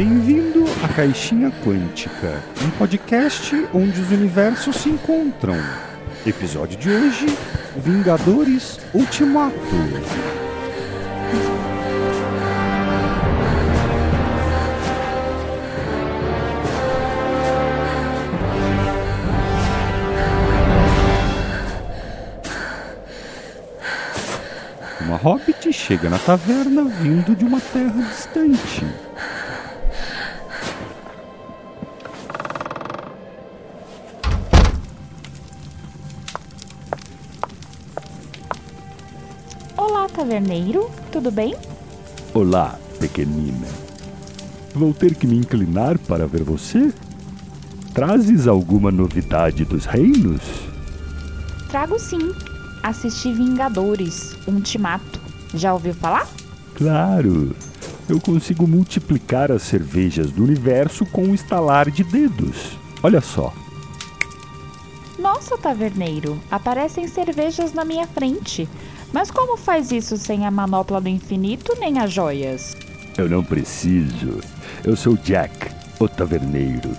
Bem-vindo à Caixinha Quântica, um podcast onde os universos se encontram. Episódio de hoje: Vingadores Ultimato. Uma hobbit chega na taverna vindo de uma terra distante. Taverneiro, tudo bem? Olá, pequenina. Vou ter que me inclinar para ver você? Trazes alguma novidade dos reinos? Trago sim. Assisti Vingadores Ultimato. Já ouviu falar? Claro! Eu consigo multiplicar as cervejas do universo com um estalar de dedos. Olha só. Nossa, taverneiro, aparecem cervejas na minha frente. Mas como faz isso sem a manopla do infinito nem as joias? Eu não preciso. Eu sou Jack, o taverneiro.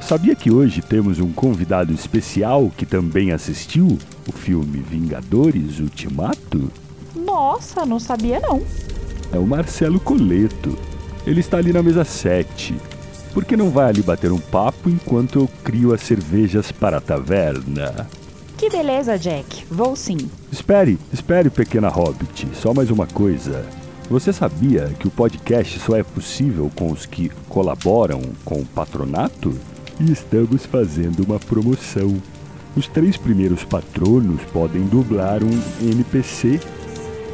Sabia que hoje temos um convidado especial que também assistiu o filme Vingadores Ultimato? Nossa, não sabia não. É o Marcelo Coleto. Ele está ali na mesa 7. Por que não vai ali bater um papo enquanto eu crio as cervejas para a taverna? Que beleza, Jack. Vou sim. Espere, espere, pequena hobbit. Só mais uma coisa. Você sabia que o podcast só é possível com os que colaboram com o patronato? E estamos fazendo uma promoção. Os três primeiros patronos podem dublar um NPC,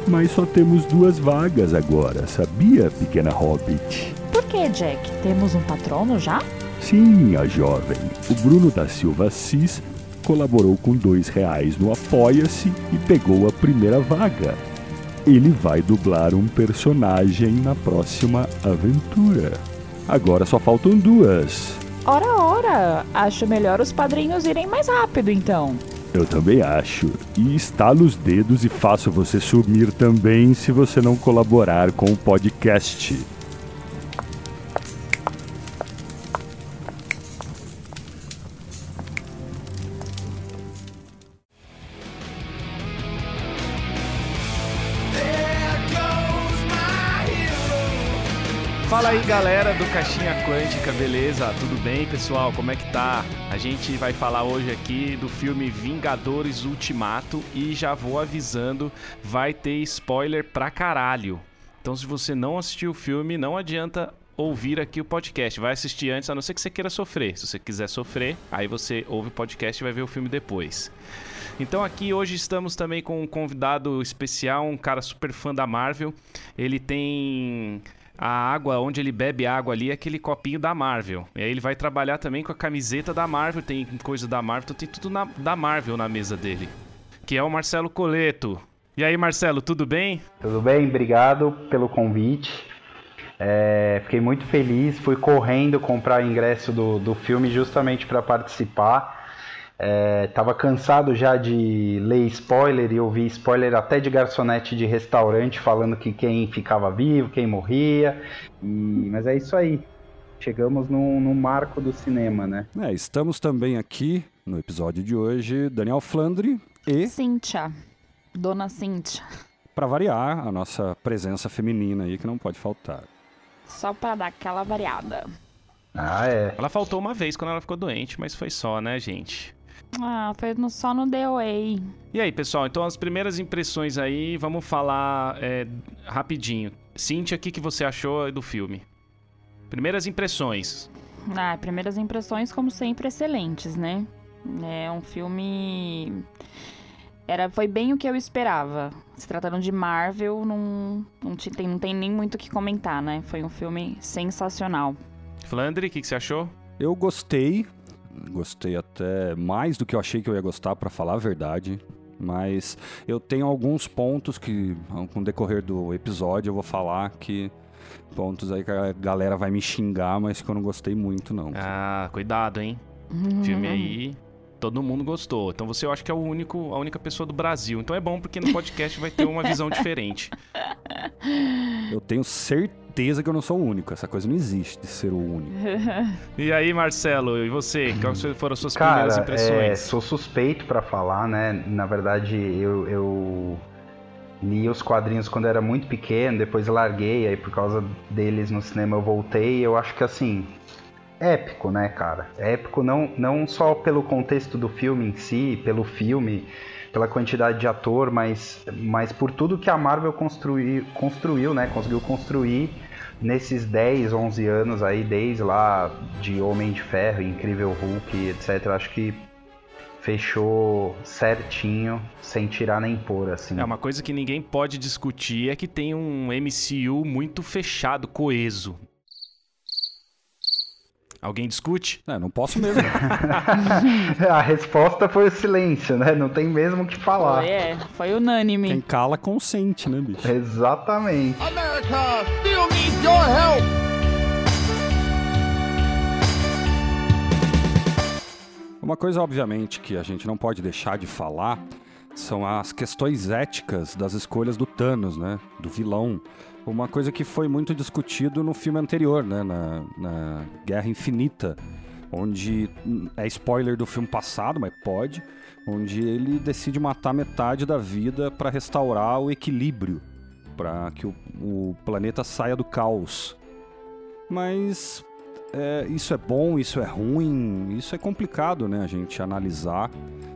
mas só temos duas vagas agora, sabia, pequena hobbit? Por que, Jack? Temos um patrono já? Sim, a jovem. O Bruno da Silva Assis colaborou com dois reais no Apoia-se e pegou a primeira vaga. Ele vai dublar um personagem na próxima aventura. Agora só faltam duas. Ora, ora! Acho melhor os padrinhos irem mais rápido, então. Eu também acho. E estalo os dedos e faço você sumir também se você não colaborar com o podcast. Do Caixinha Quântica, beleza? Tudo bem pessoal? Como é que tá? A gente vai falar hoje aqui do filme Vingadores Ultimato e já vou avisando, vai ter spoiler pra caralho. Então se você não assistiu o filme, não adianta ouvir aqui o podcast, vai assistir antes, a não ser que você queira sofrer. Se você quiser sofrer, aí você ouve o podcast e vai ver o filme depois. Então aqui hoje estamos também com um convidado especial, um cara super fã da Marvel. Ele tem a água, onde ele bebe água ali, é aquele copinho da Marvel. E aí ele vai trabalhar também com a camiseta da Marvel, tem coisa da Marvel, então tem tudo na- da Marvel na mesa dele. Que é o Marcelo Coleto. E aí, Marcelo, tudo bem? Tudo bem? Obrigado pelo convite. É, fiquei muito feliz. Fui correndo comprar ingresso do, do filme justamente para participar. É, tava cansado já de ler spoiler e ouvir spoiler até de garçonete de restaurante falando que quem ficava vivo, quem morria. E- mas é isso aí. Chegamos no, no marco do cinema, né? É, estamos também aqui no episódio de hoje, Daniel Flandre e, Cíntia. Dona Cíntia. para variar, a nossa presença feminina aí que não pode faltar. Só pra dar aquela variada. Ah, é. Ela faltou uma vez quando ela ficou doente, mas foi só, né, gente? Ah, foi no, só no DOA. E aí, pessoal, então as primeiras impressões aí, vamos falar é, rapidinho. Cíntia, o que, que você achou do filme? Primeiras impressões. Ah, primeiras impressões, como sempre, excelentes, né? É um filme. Era, foi bem o que eu esperava. Se tratando de Marvel, não, não, te- tem, não tem nem muito o que comentar, né? Foi um filme sensacional. Flandre, o que, que você achou? Eu gostei, gostei até mais do que eu achei que eu ia gostar, para falar a verdade. Mas eu tenho alguns pontos que, com o decorrer do episódio, eu vou falar que. Pontos aí que a galera vai me xingar, mas que eu não gostei muito, não. Ah, cuidado, hein? Filme aí todo mundo gostou. Então você eu acho que é o único, a única pessoa do Brasil. Então é bom porque no podcast vai ter uma visão diferente. Eu tenho certeza que eu não sou o único. Essa coisa não existe de ser o único. E aí, Marcelo, e você? Quais foram as suas Cara, primeiras é, impressões? sou suspeito pra falar, né? Na verdade, eu, eu li os quadrinhos quando era muito pequeno, depois larguei, aí por causa deles no cinema eu voltei. Eu acho que assim, épico, né, cara? Épico não, não só pelo contexto do filme em si, pelo filme, pela quantidade de ator, mas, mas por tudo que a Marvel construiu, construiu, né? Conseguiu construir nesses 10, 11 anos aí, desde lá de Homem de Ferro, Incrível Hulk, etc. Acho que fechou certinho, sem tirar nem pôr, assim. É uma coisa que ninguém pode discutir é que tem um MCU muito fechado, coeso. Alguém discute? É, não posso mesmo. a resposta foi o silêncio, né? Não tem mesmo o que falar. Foi, é, foi unânime. Quem cala consente, né, bicho? Exatamente. America still needs your help. Uma coisa, obviamente, que a gente não pode deixar de falar são as questões éticas das escolhas do Thanos, né? Do vilão. Uma coisa que foi muito discutido no filme anterior, né? Na, na Guerra Infinita, onde é spoiler do filme passado, mas pode, onde ele decide matar metade da vida para restaurar o equilíbrio, para que o, o planeta saia do caos. Mas é, isso é bom, isso é ruim, isso é complicado, né? A gente analisar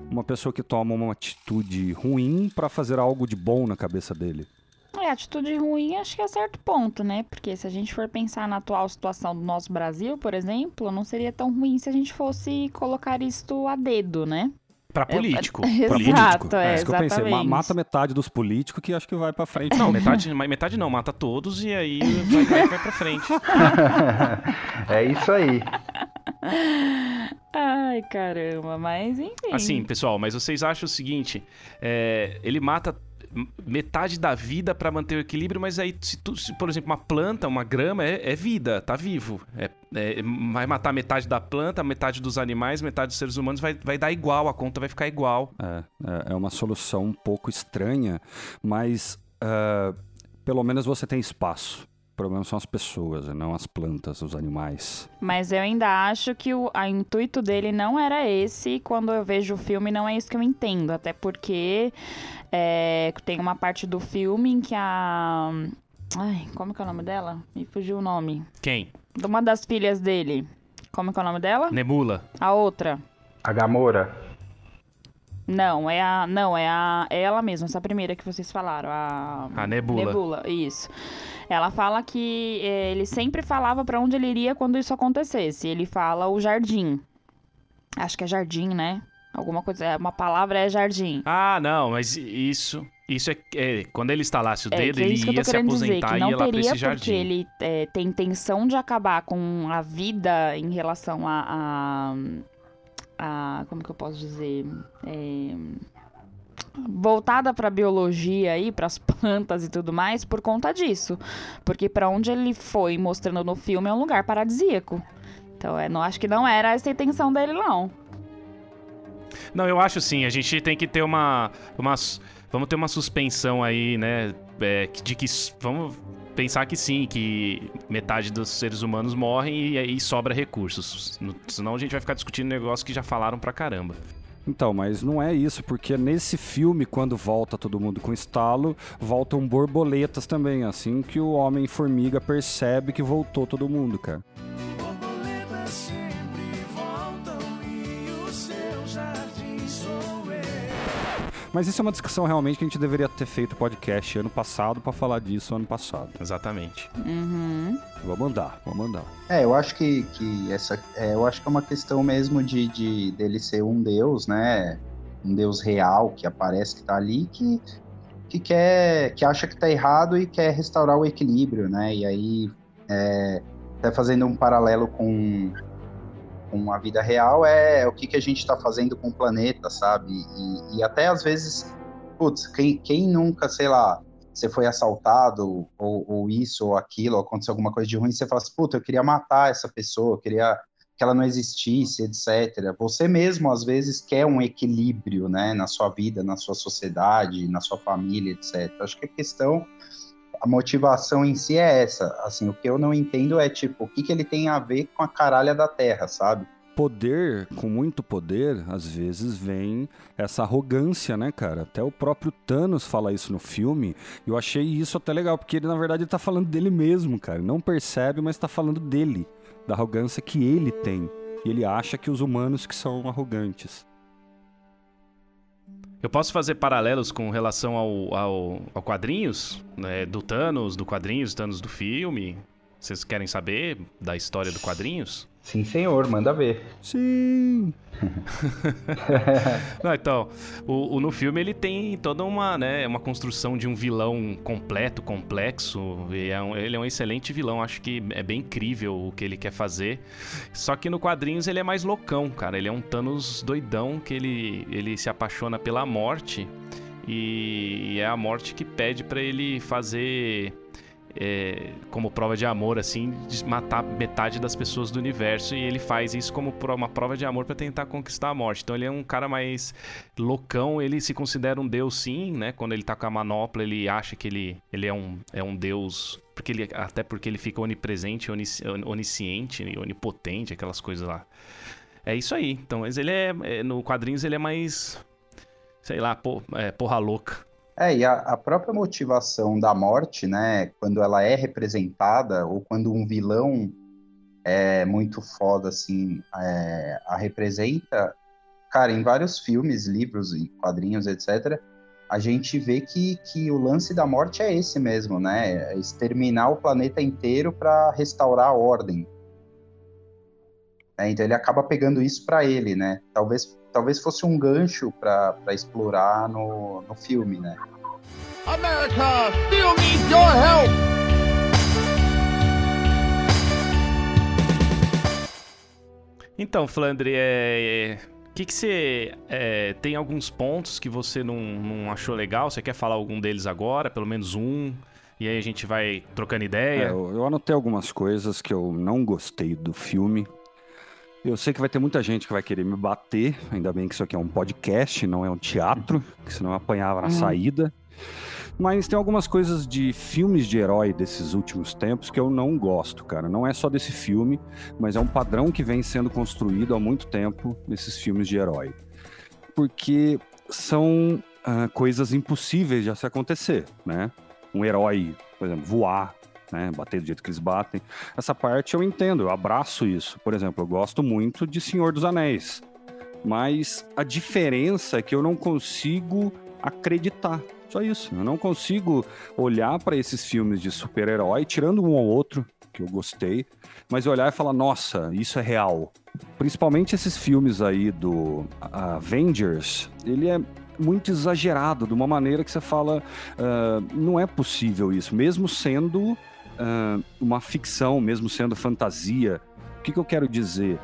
uma pessoa que toma uma atitude ruim para fazer algo de bom na cabeça dele. É, atitude ruim acho que é certo ponto, né? Porque se a gente for pensar na atual situação do nosso Brasil, por exemplo, não seria tão ruim se a gente fosse colocar isto a dedo, né? Pra político. É, político. Exato, é, É isso que eu pensei. Mata metade dos políticos que acho que vai pra frente. Não, metade, mas metade não, mata todos e aí vai, vai, vai pra frente. é isso aí. Ai, caramba, mas enfim. Assim, pessoal, mas vocês acham o seguinte: é, ele mata metade da vida pra manter o equilíbrio, mas aí, se, tu, se, por exemplo, uma planta, uma grama, é, é vida, tá vivo. É, é, vai matar metade da planta, metade dos animais, metade dos seres humanos, vai, vai dar igual, a conta vai ficar igual. É, é- é uma solução um pouco estranha, mas ah, pelo menos você tem espaço. O problema são as pessoas, e não as plantas, os animais. Mas eu ainda acho que o a intuito dele não era esse. e Quando eu vejo o filme, não é isso que eu entendo. Até porque é, tem uma parte do filme em que a. Ai, como que é o nome dela? Me fugiu o nome. Quem? De uma das filhas dele. Como que é o nome dela? Nebula. A outra. A Gamora. Não, é a. Não, é a. É ela mesma, essa primeira que vocês falaram. A. A Nebula. Nebula, isso. Ela fala que eh, ele sempre falava pra onde ele iria quando isso acontecesse. Ele fala o jardim. Acho que é jardim, né? Alguma coisa. é, Uma palavra é jardim. Ah, não, mas isso. Isso é, é, Quando ele instalasse o É, dedo, é ele ia se querendo dizer, aposentar que e não ia lá pra teria esse porque jardim. ele eh, tem intenção de acabar com a vida em relação a. a, a- como que eu posso dizer? É, voltada pra biologia aí, pras plantas e tudo mais, por conta disso. Porque pra onde ele foi mostrando no filme é um lugar paradisíaco. Então, é, não acho que não era essa a intenção dele, não. Não, eu acho sim, a gente tem que ter uma. uma vamos ter uma suspensão aí, né? é, de que. Vamos pensar que sim, que metade dos seres humanos morrem e aí sobra recursos. Senão a gente vai ficar discutindo negócio que já falaram pra caramba. Então, mas não é isso, porque nesse filme, quando volta todo mundo com estalo, voltam borboletas também, assim que o Homem-Formiga percebe que voltou todo mundo, cara. Mas isso é uma discussão realmente que a gente deveria ter feito podcast ano passado pra falar disso ano passado. Exatamente. Uhum. Vamos mandar, vamos mandar. É, eu acho que, que essa. é, eu acho que é uma questão mesmo de, de dele ser um deus, né? Um deus real que aparece, que tá ali, que, que quer. que acha que tá errado e quer restaurar o equilíbrio, né? E aí, é, até fazendo um paralelo com, com a vida real, é o que, que a gente tá fazendo com o planeta, sabe? E, e até às vezes, putz, quem, quem nunca, sei lá, você foi assaltado, ou, ou isso, ou aquilo, ou aconteceu alguma coisa de ruim, você fala assim, puta, eu queria matar essa pessoa, eu queria que ela não existisse, etc. Você mesmo, às vezes, quer um equilíbrio, né, na sua vida, na sua sociedade, na sua família, etc. Acho que a questão, a motivação em si é essa. Assim, o que eu não entendo é, tipo, o que, que ele tem a ver com a caralha da Terra, sabe? Poder, com muito poder, às vezes vem essa arrogância, né, cara? Até o próprio Thanos fala isso no filme. E eu achei isso até legal, porque ele, na verdade, tá falando dele mesmo, cara. Não percebe, mas tá falando dele. Da arrogância que ele tem. E ele acha que os humanos que são arrogantes. Eu posso fazer paralelos com relação ao, ao, ao quadrinhos, né, do Thanos, do quadrinhos, Thanos do filme. Vocês querem saber da história do quadrinhos? Sim, senhor, manda ver. Sim! Não, então, o, o- no filme ele tem toda uma, né, uma construção de um vilão completo, complexo. E é um- ele é um excelente vilão. Acho que é bem incrível o que ele quer fazer. Só que no quadrinhos ele é mais loucão, cara. Ele é um Thanos doidão que ele, ele se apaixona pela morte. E é a morte que pede pra ele fazer é, como prova de amor, assim, de matar metade das pessoas do universo. E ele faz isso como uma prova de amor pra tentar conquistar a morte. Então ele é um cara mais loucão. Ele se considera um deus, sim, né? Quando ele tá com a manopla, ele acha que ele, ele é, um, é um deus. Porque ele, até porque ele fica onipresente, onis- onisciente, onipotente, aquelas coisas lá. É isso aí. Então, mas ele é. é, No quadrinhos ele é mais. Sei lá, por- é, porra louca. É, e a, a própria motivação da morte, né, quando ela é representada, ou quando um vilão é muito foda, assim, é, a representa, cara, em vários filmes, livros e quadrinhos, etc., a gente vê que, que o lance da morte é esse mesmo, né, é exterminar o planeta inteiro para restaurar a ordem. É, então ele acaba pegando isso para ele, né, talvez, talvez fosse um gancho para explorar no, no filme, né. America still needs your help. Então, Flandre, é. O que, que você. é, tem alguns pontos que você não, não achou legal? Você quer falar algum deles agora? Pelo menos um? E aí a gente vai trocando É, ideia? eu, eu anotei algumas coisas que eu não gostei do filme. Eu sei que vai ter muita gente que vai querer me bater, ainda bem que isso aqui é um podcast, não é um teatro, que senão eu apanhava na Uhum. saída. Mas tem algumas coisas de filmes de herói desses últimos tempos que eu não gosto, cara. Não é só desse filme, mas é um padrão que vem sendo construído há muito tempo nesses filmes de herói. Porque são ah, coisas impossíveis de se acontecer, né? Um herói, por exemplo, voar, né? Bater do jeito que eles batem. Essa parte eu entendo, eu abraço isso. Por exemplo, eu gosto muito de Senhor dos Anéis. Mas a diferença é que eu não consigo acreditar. Só isso. Eu não consigo olhar para esses filmes de super-herói, tirando um ou outro que eu gostei, mas olhar e falar: nossa, isso é real. Principalmente esses filmes aí do Avengers, ele é muito exagerado, de uma maneira que você fala: ah, não é possível isso, mesmo sendo ah, uma ficção, mesmo sendo fantasia. O que, que eu quero dizer?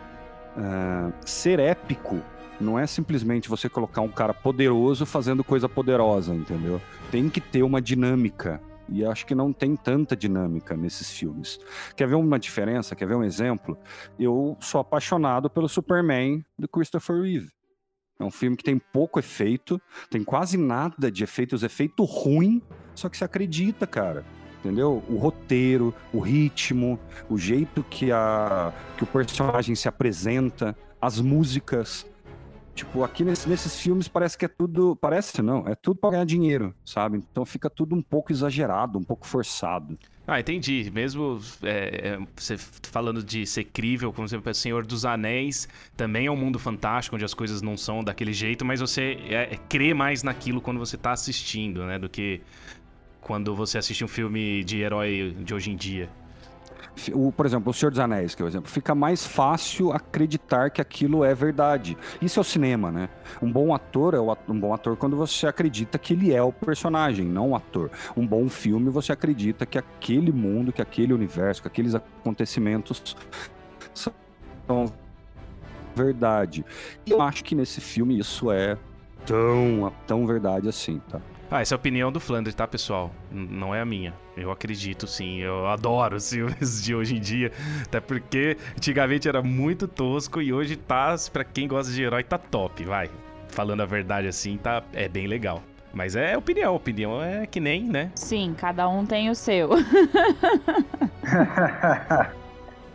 Ah, ser épico não é simplesmente você colocar um cara poderoso fazendo coisa poderosa, entendeu? Tem que ter uma dinâmica. E acho que não tem tanta dinâmica nesses filmes. Quer ver uma diferença? Quer ver um exemplo? Eu sou apaixonado pelo Superman do Christopher Reeve. É um filme que tem pouco efeito, tem quase nada de efeitos, efeito ruim, só que você acredita, cara. Entendeu? O roteiro, o ritmo, o jeito que, a, que o personagem se apresenta, as músicas. Tipo, aqui nesse- nesses filmes parece que é tudo. Parece não, é tudo pra ganhar dinheiro, sabe? Então fica tudo um pouco exagerado, um pouco forçado. Ah, entendi. Mesmo é, é, você falando de ser crível, como exemplo, Senhor dos Anéis, também é um mundo fantástico, onde as coisas não são daquele jeito, mas você é, é, crê mais naquilo quando você tá assistindo, né? Do que quando você assiste um filme de herói de hoje em dia. O, por exemplo, O Senhor dos Anéis, que é o exemplo, fica mais fácil acreditar que aquilo é verdade. Isso é o cinema, né? Um bom ator é um bom ator quando você acredita que ele é o personagem, não o ator. Um bom filme, você acredita que aquele mundo, que aquele universo, que aqueles acontecimentos são verdade. E eu acho que nesse filme isso é tão, tão verdade assim, tá? Ah, essa é a opinião do Flandre, tá, pessoal? Não é a minha. Eu acredito, sim. Eu adoro os filmes de hoje em dia. Até porque antigamente era muito tosco e hoje tá, pra quem gosta de herói, tá top, vai. Falando a verdade assim, tá, é bem legal. Mas é opinião, opinião é que nem, né? Sim, cada um tem o seu.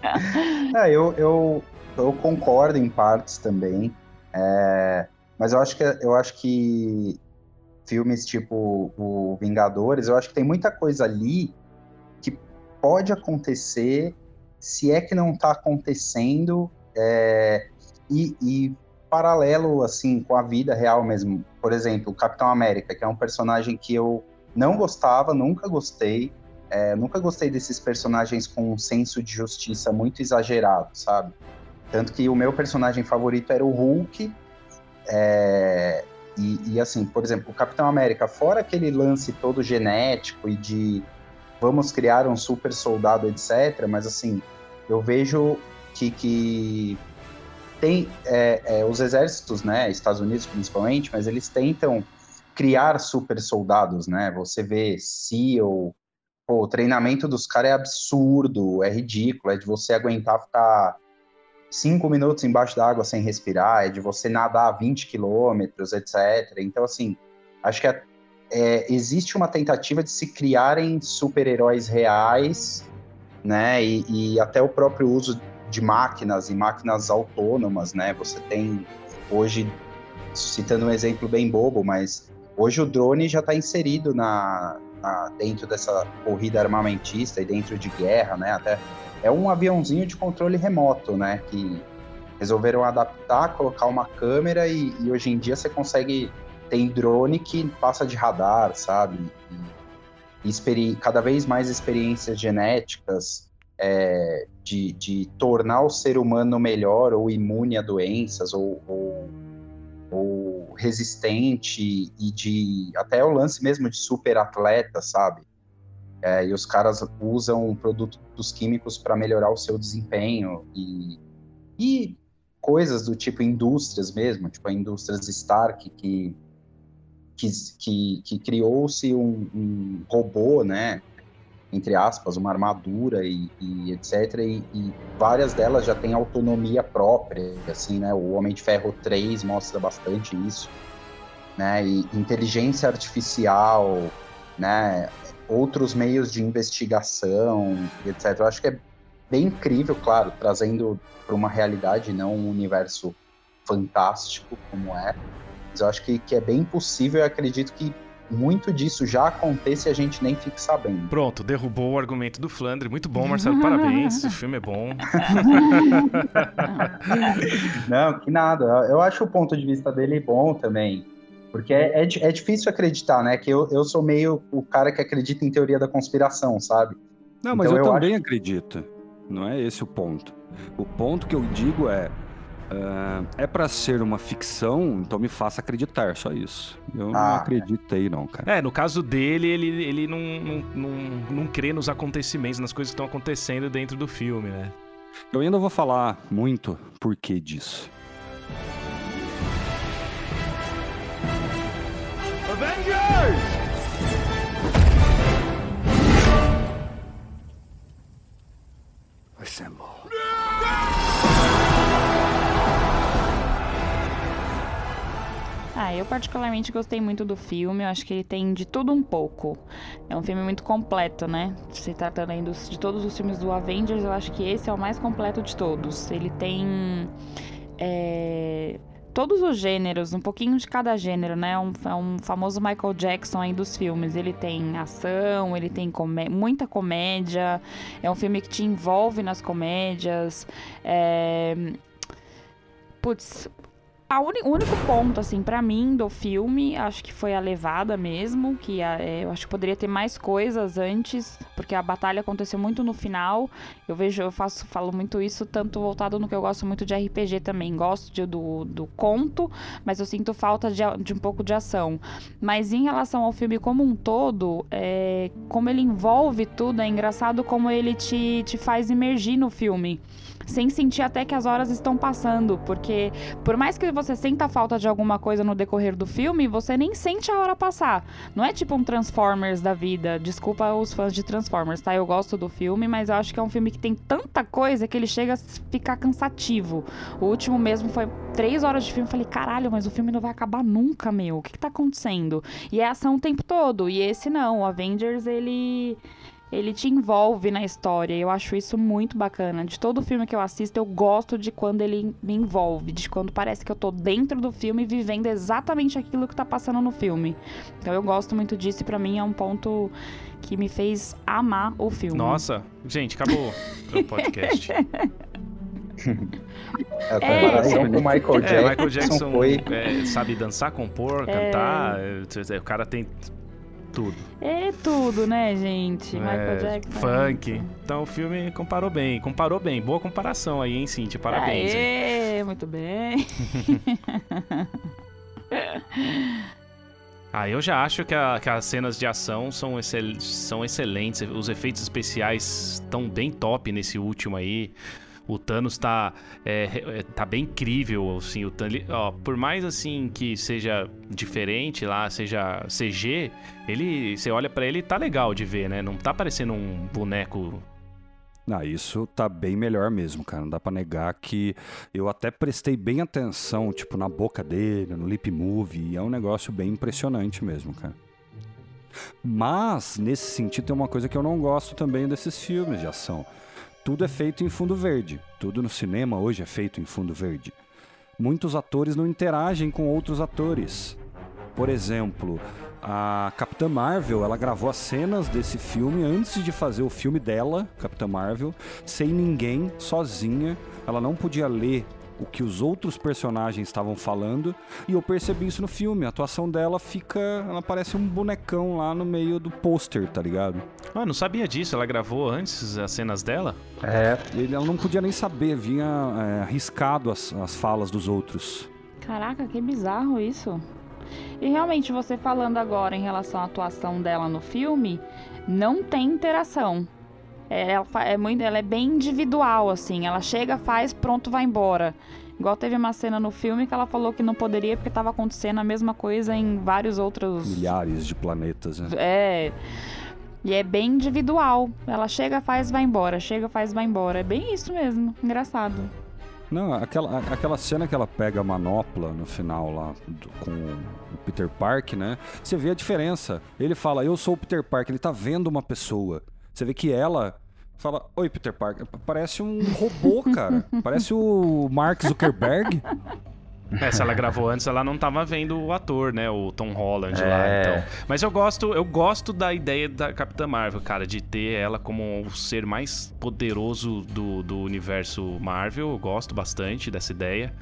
é, eu, eu, eu concordo em partes também. É, mas eu acho que eu acho que filmes tipo o Vingadores, eu acho que tem muita coisa ali que pode acontecer se é que não está acontecendo é, e, e, paralelo assim com a vida real mesmo. Por exemplo, o Capitão América, que é um personagem que eu não gostava, nunca gostei. É, nunca gostei desses personagens com um senso de justiça muito exagerado, sabe? Tanto que o meu personagem favorito era o Hulk. É, e, e, assim, por exemplo, o Capitão América, fora aquele lance todo genético e de vamos criar um super soldado, etc. Mas assim, eu vejo que, que tem é, é, os exércitos, né, Estados Unidos principalmente, mas eles tentam criar super soldados, né? Você vê SEAL, pô, o treinamento dos caras é absurdo, é ridículo, é de você aguentar ficar cinco minutos embaixo da água sem respirar, é de você nadar 20 quilômetros, etc. Então, assim, acho que é, é, existe uma tentativa de se criarem super-heróis reais, né? E, e, até o próprio uso de máquinas e máquinas autônomas, né? Você tem hoje, citando um exemplo bem bobo, mas hoje o drone já está inserido na, na, dentro dessa corrida armamentista e dentro de guerra, né? Até é um aviãozinho de controle remoto, né? Que resolveram adaptar, colocar uma câmera e, e hoje em dia você consegue tem drone que passa de radar, sabe? E, cada vez mais experiências genéticas é, de, de, tornar o ser humano melhor ou imune a doenças ou, ou, ou resistente e de até o lance mesmo de super atleta, sabe? É, e os caras usam produtos químicos para melhorar o seu desempenho e, e coisas do tipo indústrias mesmo, tipo a indústrias Stark que que, que, que criou-se um, um, robô, né, entre aspas, uma armadura e, e etc. E, e, várias delas já têm autonomia própria, assim, né? O Homem de Ferro 3 mostra bastante isso, né? E inteligência artificial, né? Outros meios de investigação, etc. Eu acho que é bem incrível, claro, trazendo para uma realidade, não um universo fantástico como é. Mas eu acho que, que é bem possível e acredito que muito disso já aconteça e a gente nem fique sabendo. Pronto, derrubou o argumento do Flandre. Muito bom, Marcelo, parabéns. O filme é bom. Não, que nada. Eu acho o ponto de vista dele bom também. Porque é, é, é, difícil acreditar, né? Que eu, eu sou meio o cara que acredita em teoria da conspiração, sabe? Não, mas então, eu, eu, também acho... acredito. Não é esse o ponto. O ponto que eu digo é. Uh, é para ser uma ficção, então me faça acreditar, só isso. Eu ah, não acredito aí, não, cara. É, no caso dele, ele, ele não, não, não, não crê nos acontecimentos, nas coisas que estão acontecendo dentro do filme, né? Eu ainda vou falar muito por que disso. Assemble. Ah, eu particularmente gostei muito do filme. Eu acho que ele tem de tudo um pouco. É um filme muito completo, né? Se tratando aí dos, de todos os filmes do Avengers, eu acho que esse é o mais completo de todos. Ele tem. É todos os gêneros, um pouquinho de cada gênero, né? Um, é um famoso Michael Jackson aí dos filmes. Ele tem ação, ele tem comé muita comédia. É um filme que te envolve nas comédias. É... Putz, o único ponto, assim, para mim do filme, acho que foi a levada mesmo, que a, é, eu acho que poderia ter mais coisas antes, porque a batalha aconteceu muito no final. Eu vejo, eu faço, falo muito isso, tanto voltado no que eu gosto muito de RPG também. Gosto de, do, do conto, mas eu sinto falta de, de um pouco de ação. Mas em relação ao filme como um todo, é, como ele envolve tudo, é engraçado como ele te, te faz imergir no filme sem sentir até que as horas estão passando, porque por mais que você senta falta de alguma coisa no decorrer do filme, você nem sente a hora passar. Não é tipo um Transformers da vida. Desculpa os fãs de Transformers, tá? Eu gosto do filme, mas eu acho que é um filme que tem tanta coisa que ele chega a ficar cansativo. O último mesmo foi três horas de filme. Falei, caralho, mas o filme não vai acabar nunca, meu. O que, que tá acontecendo? E é ação o tempo todo. E esse não. O Avengers, ele ele te envolve na história. Eu acho isso muito bacana. De todo filme que eu assisto, eu gosto de quando ele me envolve, de quando parece que eu tô dentro do filme vivendo exatamente aquilo que tá passando no filme. Então eu gosto muito disso e pra mim é um ponto que me fez amar o filme. Nossa, gente, acabou o podcast. A comparação É. com o Michael Jackson, É, Michael Jackson foi. é, sabe dançar, compor, cantar. é, O cara tem tudo. É tudo, né, gente? Michael É, Jackson. Funk. Então o filme comparou bem. Comparou bem. Boa comparação aí, hein, Cintia? Parabéns. hein? Aê, muito bem. Ah, eu já acho que, a- que as cenas de ação são, excel- são excelentes. Os efeitos especiais estão bem top nesse último aí. O Thanos tá, é, é, tá bem incrível, assim, o Thanos, ó, por mais assim que seja diferente lá, seja CG, ele, você olha pra ele tá legal de ver, né? Não tá parecendo um boneco Não, isso tá bem melhor mesmo, cara. Não dá pra negar que eu até prestei bem atenção, tipo, na boca dele, no lip move, é um negócio bem impressionante mesmo, cara. Mas, nesse sentido, tem uma coisa que eu não gosto também desses filmes de ação. Tudo é feito em fundo verde. Tudo no cinema hoje é feito em fundo verde. Muitos atores não interagem com outros atores. Por exemplo, a Capitã Marvel, ela gravou as cenas desse filme antes de fazer o filme dela, Capitã Marvel, sem ninguém, sozinha. Ela não podia ler o que os outros personagens estavam falando, e eu percebi isso no filme. A atuação dela fica, ela parece um bonecão lá no meio do pôster, tá ligado? Ah, não sabia disso. Ela gravou antes as cenas dela? É, Ele, ela não podia nem saber, vinha é, arriscado as, as falas dos outros. Caraca, que bizarro isso. E realmente, você falando agora em relação à atuação dela no filme, não tem interação. É, ela, é muito, ela é bem individual, assim. Ela chega, faz, pronto, vai embora. Igual teve uma cena no filme que ela falou que não poderia porque estava acontecendo a mesma coisa em vários outros. Milhares de planetas, né? É. E é bem individual. Ela chega, faz, vai embora. Chega, faz, vai embora. É bem isso mesmo. Engraçado. Não, aquela, aquela cena que ela pega a manopla no final lá do- com o Peter Park, né? Você vê a diferença. Ele fala, eu sou o Peter Park, ele tá vendo uma pessoa. Você vê que ela fala, oi Peter Park, parece um robô, cara. Parece o Mark Zuckerberg. É, se ela gravou antes, ela não tava vendo o ator, né? O Tom Holland lá, É. então. Mas eu gosto, eu gosto da ideia da Capitã Marvel, cara, de ter ela como o ser mais poderoso do, do universo Marvel. Eu gosto bastante dessa ideia.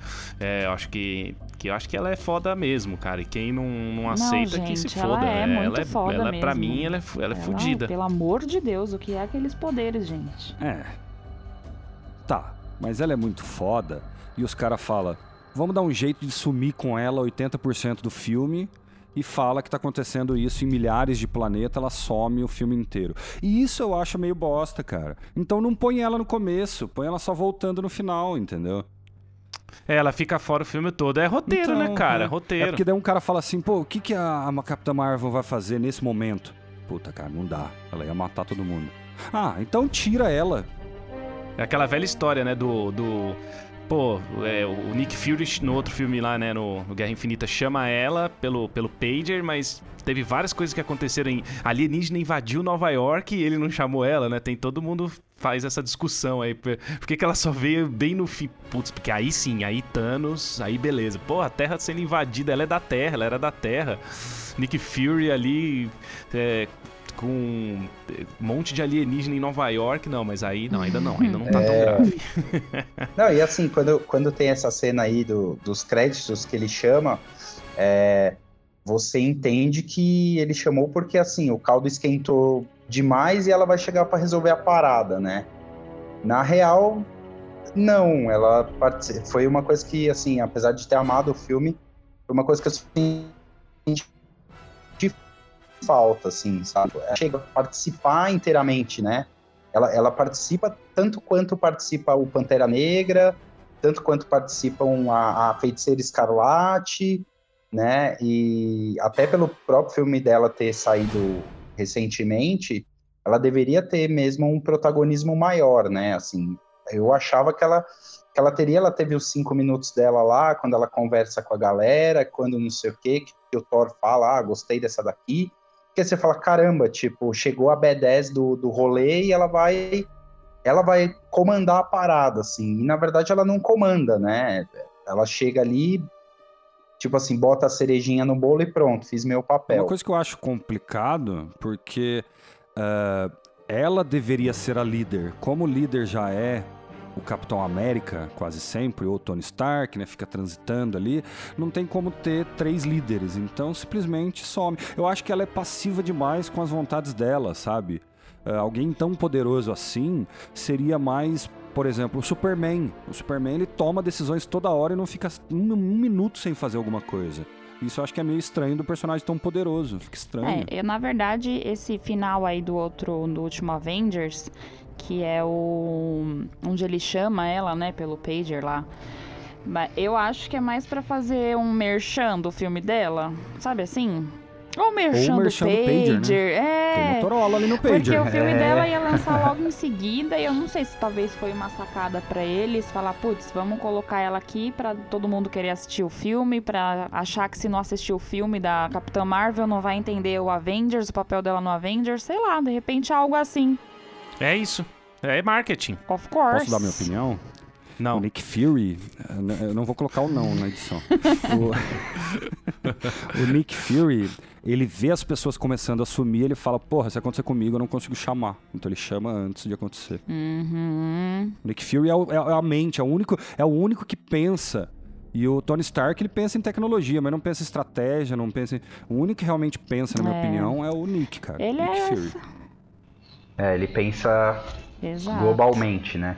É, eu acho que, que eu acho que ela é foda mesmo, cara. E quem não, não aceita que se gente, ela foda. é né? muito ela foda ela, Pra mesmo. mim, ela é, ela é Ela, fodida. Pelo amor de Deus, o que é aqueles poderes, gente? É. Tá, mas ela é muito foda. E os caras falam, vamos dar um jeito de sumir com ela 80% do filme. E fala que tá acontecendo isso em milhares de planetas, ela some o filme inteiro. E isso eu acho meio bosta, cara. Então não põe ela no começo, põe ela só voltando no final, entendeu? É, ela fica fora o filme todo. É roteiro, né, Então, cara? é. Roteiro. É porque daí um cara fala assim, pô, o que, que a, a Capitã Marvel vai fazer nesse momento? Puta, cara, não dá. Ela ia matar todo mundo. Ah, então tira ela. É aquela velha história, né, do... do... Pô, é, o Nick Fury no outro filme lá, né, no, no Guerra Infinita, chama ela pelo, pelo pager, mas teve várias coisas que aconteceram em... Alienígena invadiu Nova York e ele não chamou ela, né? Tem todo mundo faz essa discussão aí. Por que ela só veio bem no fim? Putz, porque aí sim, aí Thanos, aí beleza. Pô, a Terra sendo invadida, ela é da Terra, ela era da Terra. Nick Fury ali... é, com um monte de alienígena em Nova York, não, mas aí não, ainda não, ainda não tá tão É. grave. Não, e assim, quando, quando tem essa cena aí do, dos créditos que ele chama, é, você entende que ele chamou porque, assim, o caldo esquentou demais e ela vai chegar pra resolver a parada, né? Na real, não. Ela foi uma coisa que, assim, apesar de ter amado o filme, foi uma coisa que eu senti falta, assim, sabe? Ela chega a participar inteiramente, né? Ela, ela participa tanto quanto participa o Pantera Negra, tanto quanto participam a, a Feiticeira Escarlate, né? E até pelo próprio filme dela ter saído recentemente, ela deveria ter mesmo um protagonismo maior, né? Assim, eu achava que ela que ela teria, ela teve os cinco minutos dela lá, quando ela conversa com a galera, quando não sei o quê, que, o Thor fala, ah, gostei dessa daqui. Porque você fala, caramba, tipo, chegou a B10 do, do rolê e ela vai ela vai comandar a parada, assim. E na verdade ela não comanda, né? Ela chega ali, tipo assim, bota a cerejinha no bolo e pronto, fiz meu papel. Uma coisa que eu acho complicado, porque uh, ela deveria ser a líder. Como líder já é o Capitão América, quase sempre, ou Tony Stark, né, fica transitando ali, não tem como ter três líderes, então simplesmente some. Eu acho que ela é passiva demais com as vontades dela, sabe? Uh, alguém tão poderoso assim seria mais, por exemplo, o Superman. O Superman ele toma decisões toda hora e não fica um, um minuto sem fazer alguma coisa. Isso eu acho que é meio estranho do personagem tão poderoso. Fica estranho. É, na verdade, esse final aí do outro, do último Avengers, que é o. onde ele chama ela, né, pelo pager lá. Eu acho que é mais para fazer um merchan do filme dela, sabe assim? Ou merchan, Ou do pager, pager. Né? É. Tem Motorola ali no pager. Porque o filme é. dela ia lançar logo em seguida e eu não sei se talvez foi uma sacada para eles falar, putz, vamos colocar ela aqui para todo mundo querer assistir o filme, para achar que se não assistir o filme da Capitã Marvel não vai entender o Avengers, o papel dela no Avengers, sei lá, de repente algo assim. É isso. É marketing. Of course. Posso dar minha opinião? Não. O Nick Fury, eu não vou colocar o não na edição. o, o, Nick Fury, ele vê as pessoas começando a sumir, ele fala, porra, se acontecer comigo eu não consigo chamar. Então ele chama antes de acontecer. Uhum. O Nick Fury é, o, é, é a mente, é o, único, é o único que pensa e o Tony Stark, ele pensa em tecnologia, mas não pensa em estratégia, não pensa em... O único que realmente pensa, na minha é. opinião, é o Nick, cara. Ele Nick é... Fury. É, ele pensa Exato. globalmente, né?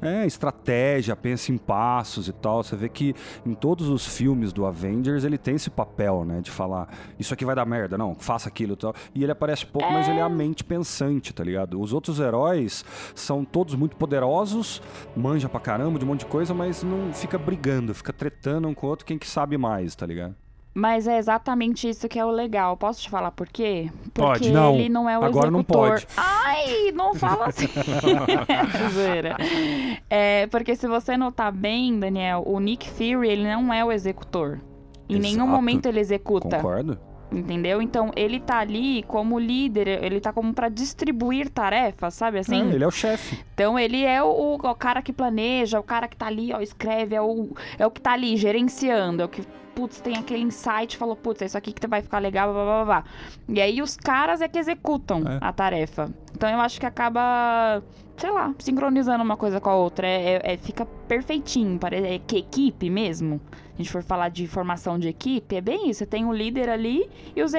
É, estratégia, pensa em passos e tal. Você vê que em todos os filmes do Avengers ele tem esse papel, né? De falar, isso aqui vai dar merda, não, faça aquilo e tal. E ele aparece pouco, é... mas ele é a mente pensante, tá ligado? Os outros heróis são todos muito poderosos, manja pra caramba de um monte de coisa, mas não fica brigando, fica tretando um com o outro quem que sabe mais, tá ligado? Mas é exatamente isso que é o legal. Posso te falar por quê? Porque pode. Não, ele não é o agora executor. não pode. Ai, não fala assim. é, porque se você notar bem, Daniel, o Nick Fury, ele não é o executor. Em Exato. nenhum momento ele executa. Concordo. Entendeu? Então ele tá ali como líder, ele tá como para distribuir tarefas, sabe assim? É, ele é o chefe. Então ele é o, o, cara que planeja, o cara que tá ali, ó, escreve, é o, é o que tá ali gerenciando, é o que putz, tem aquele insight, falou, putz, é isso aqui que vai ficar legal, blá, blá, blá. E aí os caras é que executam é. a tarefa. Então eu acho que acaba, sei lá, sincronizando uma coisa com a outra. É, é, é fica perfeitinho, parece é que equipe mesmo. A gente for falar de formação de equipe, é bem isso. Você tem o líder ali e os,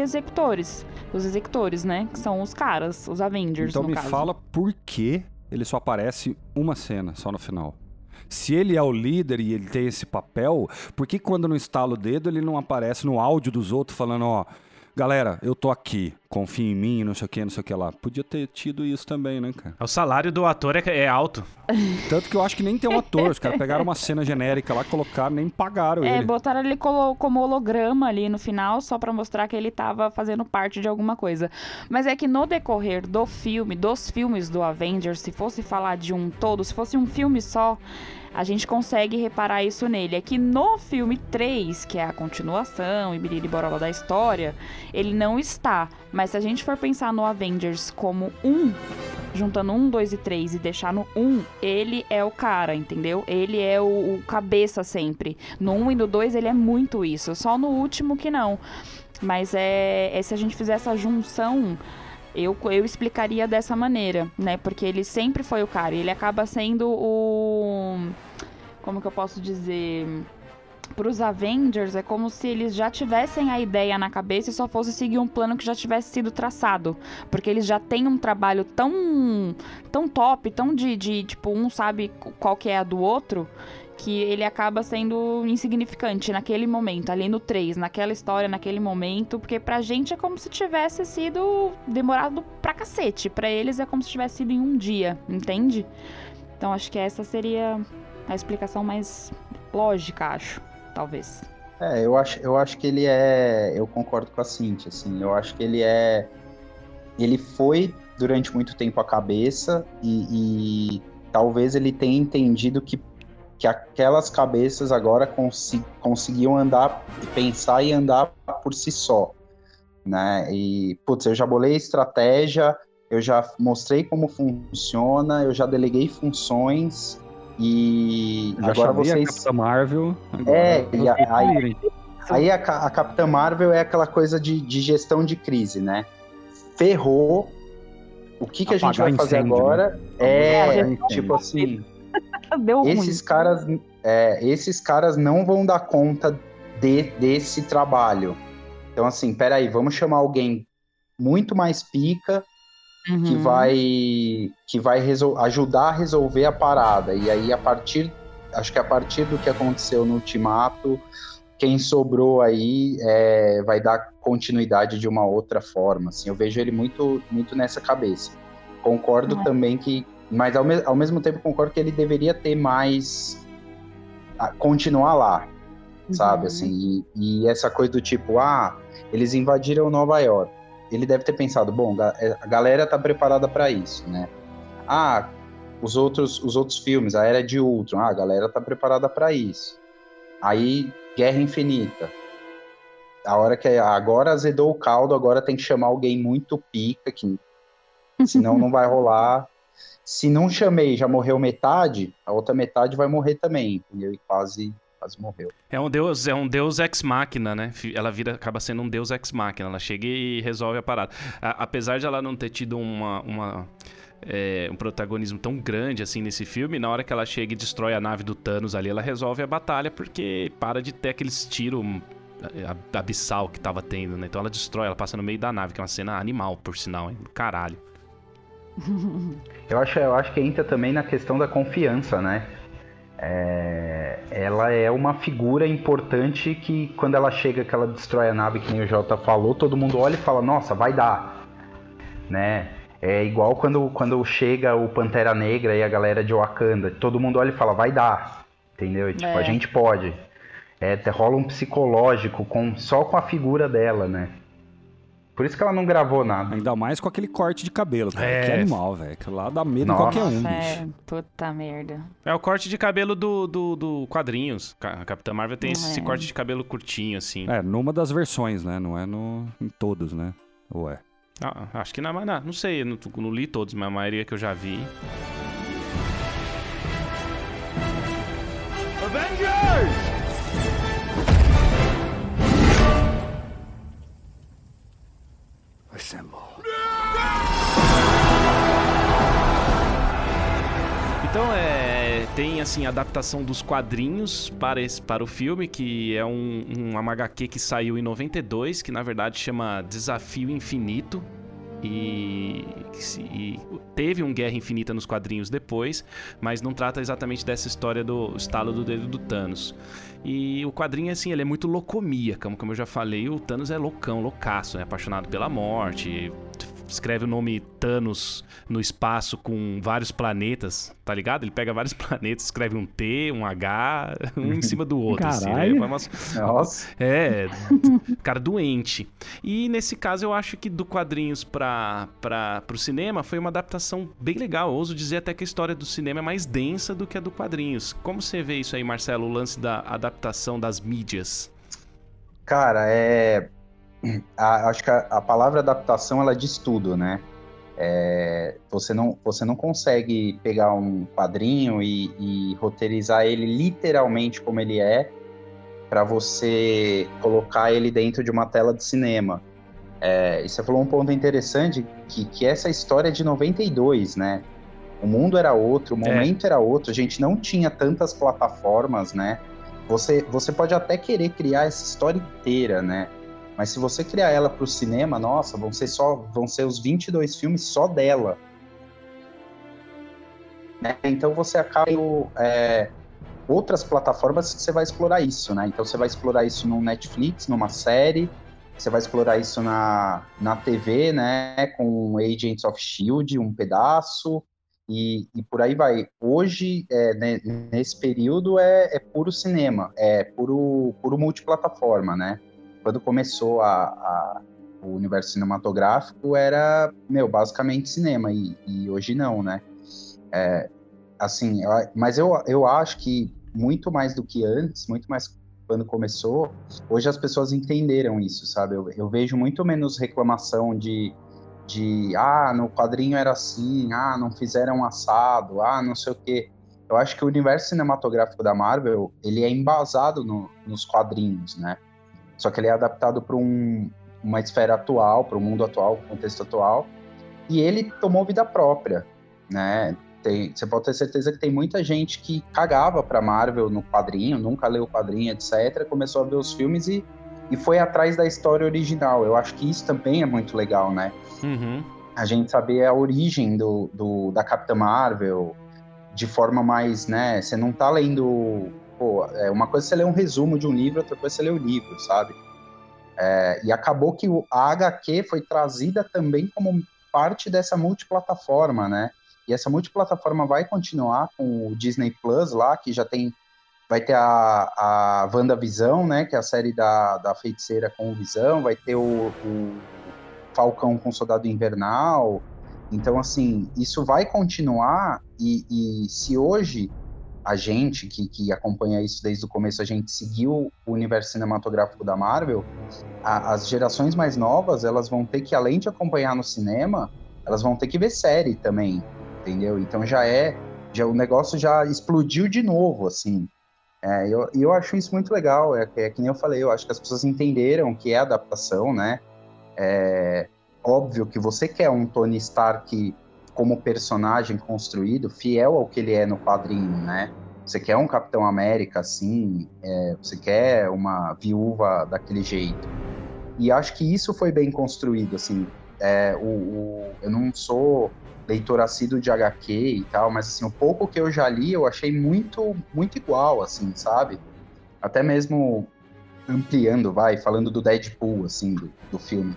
executores. Os executores, né? Que são os caras, os Avengers. Então me caso. fala por que ele só aparece uma cena, só no final. Se ele é o líder e ele tem esse papel, por que quando não estala o dedo ele não aparece no áudio dos outros falando, ó, galera, eu tô aqui, confia em mim, não sei o que, não sei o que lá. Podia ter tido isso também, né, cara? O salário do ator é, é alto. Tanto que eu acho que nem tem um ator. Os caras pegaram uma cena genérica lá, colocaram, nem pagaram é, ele. botaram ele como holograma ali no final, só para mostrar que ele tava fazendo parte de alguma coisa. Mas é que no decorrer do filme, dos filmes do Avengers, se fosse falar de um todo, se fosse um filme só, a gente consegue reparar isso nele. É que no filme 3, que é a continuação e biriri borola da história, ele não está. Mas se a gente for pensar no Avengers como um, juntando um, dois e três e deixar no um, ele é o cara, entendeu? Ele é o, o cabeça sempre. No um e no dois ele é muito isso. Só no último que não. Mas é, é se a gente fizer essa junção eu, eu explicaria dessa maneira, né? Porque ele sempre foi o cara. Ele acaba sendo o. Como que eu posso dizer? Para os Avengers é como se eles já tivessem a ideia na cabeça e só fosse seguir um plano que já tivesse sido traçado, porque eles já têm um trabalho tão tão top, tão de, de tipo um sabe qual que é a do outro, que ele acaba sendo insignificante naquele momento, ali no 3, naquela história, naquele momento, porque pra gente é como se tivesse sido demorado pra cacete, pra eles é como se tivesse sido em um dia, entende? Então acho que essa seria a explicação mais lógica, acho, talvez. É, eu acho, eu acho que ele é. Eu concordo com a Cintia, assim. Eu acho que ele é. Ele foi durante muito tempo a cabeça e, e talvez ele tenha entendido que, que aquelas cabeças agora consi, conseguiam andar, pensar e andar por si só. Né? E, putz, eu já bolei estratégia, eu já mostrei como funciona, eu já deleguei funções e já agora vocês. A Capitã Marvel. É, e a, aí, aí a, a Capitã Marvel é aquela coisa de, de gestão de crise, né? Ferrou. O que, que a gente vai fazer incêndio, agora né? é, é tipo assim. esses caras, é, esses caras não vão dar conta de, desse trabalho. Então, assim, peraí, vamos chamar alguém muito mais pica uhum. que vai que vai ajudar a resolver a parada. E aí, a partir. Acho que a partir do que aconteceu no Ultimato, quem sobrou aí é, vai dar continuidade de uma outra forma. Assim, eu vejo ele muito, muito nessa cabeça. Concordo é. também que. Mas ao, me, ao mesmo tempo concordo que ele deveria ter mais. A, continuar lá. Uhum. Sabe, assim, e, e, essa coisa do tipo, ah, eles invadiram Nova York ele deve ter pensado, bom, é, a galera tá preparada para isso, né? Ah, os outros, os outros filmes, a Era de Ultron, ah, a galera tá preparada para isso. Aí, Guerra Infinita. A hora que agora azedou o caldo, agora tem que chamar alguém muito pica, que senão não vai rolar. Se não chamei, já morreu metade, a outra metade vai morrer também, entendeu? E quase quase morreu. É um deus, é um deus ex máquina, né? Ela vira, acaba sendo um deus ex máquina. Ela chega e resolve a parada. A, apesar de ela não ter tido uma, uma é, um protagonismo tão grande assim nesse filme, na hora que ela chega e destrói a nave do Thanos ali, ela resolve a batalha porque para de ter aqueles tiros é, abissal que tava tendo, né? Então ela destrói, ela passa no meio da nave, que é uma cena animal, por sinal, hein? Caralho. eu acho, eu acho que entra também na questão da confiança, né? É, ela é uma figura importante que quando ela chega, que ela destrói a nave, que nem o Jota falou, todo mundo olha e fala, nossa, vai dar. Né? É igual quando, quando chega o Pantera Negra e a galera de Wakanda, todo mundo olha e fala, vai dar. Entendeu? E, tipo, é. a gente pode. É, rola um psicológico com, só com a figura dela, né? Por isso que ela não gravou nada. Ainda mais com aquele corte de cabelo, cara. É. Que animal, velho. Aquilo lá dá medo Nossa. em qualquer um, é, bicho. Puta merda. É o corte de cabelo do, do, do quadrinhos. A Capitã Marvel tem é. esse corte de cabelo curtinho, assim. É, numa das versões, né? Não é no, em todos, né? Ou é? Ah, acho que na, na não sei, não, não li todos, mas a maioria que eu já vi. Avengers! Assemble. Então é tem assim adaptação dos quadrinhos para esse, para o filme que é um, um HQ que saiu em 92 que na verdade chama Desafio Infinito e, e, teve um Guerra Infinita nos quadrinhos depois, mas não trata exatamente dessa história do estalo do dedo do Thanos. E o quadrinho, assim, ele é muito locomia, como, como eu já falei, o Thanos é loucão, loucaço, é apaixonado pela morte, escreve o nome Thanos no espaço com vários planetas, tá ligado? Ele pega vários planetas, escreve um T, um H, um em cima do outro. Caralho. Assim, né? Nossa. É, cara doente. E nesse caso eu acho que do quadrinhos para para pro cinema foi uma adaptação bem legal. Eu ouso dizer até que a história do cinema é mais densa do que a do quadrinhos. Como você vê isso aí, Marcelo, o lance da adaptação das mídias? Cara, é a, acho que a, a, palavra adaptação ela diz tudo, né? É, você, não, você não consegue pegar um quadrinho e, e roteirizar ele literalmente como ele é para você colocar ele dentro de uma tela de cinema. É, e você falou um ponto interessante, que, que essa história é de 92, né? O mundo era outro, o é. momento é. era outro, a gente não tinha tantas plataformas, né? Você, você pode até querer criar essa história inteira, né? Mas se você criar ela para o cinema, nossa, vão ser só vão ser os 22 filmes só dela. Né? Então você acaba é, outras plataformas que você vai explorar isso, né? Então você vai explorar isso no Netflix, numa série, você vai explorar isso na, na TV, né? Com Agents of Shield, um pedaço. e, e por aí vai. Hoje, é, né, nesse período, é, é, puro cinema, é puro, puro multiplataforma, né? Quando começou a, a o universo cinematográfico, era, meu, basicamente cinema, e, e hoje não, né? É, assim, mas eu, eu acho que muito mais do que antes, muito mais quando começou, hoje as pessoas entenderam isso, sabe? Eu, eu vejo muito menos reclamação de de ah, no quadrinho era assim, ah, não fizeram assado, ah, não sei o quê. Eu acho que o universo cinematográfico da Marvel, ele é embasado no, nos quadrinhos, né? Só que ele é adaptado para um, uma esfera atual, para o mundo atual, contexto atual, e ele tomou vida própria, né? Tem, você pode ter certeza que tem muita gente que cagava para Marvel no quadrinho, nunca leu o quadrinho, etc, começou a ver os filmes e, e foi atrás da história original. Eu acho que isso também é muito legal, né? Uhum. A gente saber a origem do, do, da Capitã Marvel de forma mais, né? Você não tá lendo. Pô, é uma coisa é você ler um resumo de um livro, outra coisa é você ler o livro, sabe? É, e acabou que a HQ foi trazida também como parte dessa multiplataforma, né? E essa multiplataforma vai continuar com o Disney Plus lá, que já tem. Vai ter a, a WandaVisão, né? Que é a série da, da feiticeira com o Visão, vai ter o, o Falcão com Soldado Invernal. Então, assim, isso vai continuar e, e se hoje a gente que, que, acompanha isso desde o começo, a gente seguiu o universo cinematográfico da Marvel, a, as gerações mais novas, elas vão ter que, além de acompanhar no cinema, elas vão ter que ver série também, entendeu? Então já é, já o negócio já explodiu de novo, assim. É, eu, eu acho isso muito legal, é, é que nem eu falei, eu acho que as pessoas entenderam que é adaptação, né? É óbvio que você quer um Tony Stark como personagem construído, fiel ao que ele é no quadrinho, né? Você quer um Capitão América assim, é, você quer uma viúva daquele jeito. E acho que isso foi bem construído, assim. É, o, o, eu não sou leitor assíduo de HQ e tal, mas assim, o pouco que eu já li, eu achei muito, muito igual, assim, sabe? Até mesmo ampliando, vai, falando do Deadpool, assim, do, do filme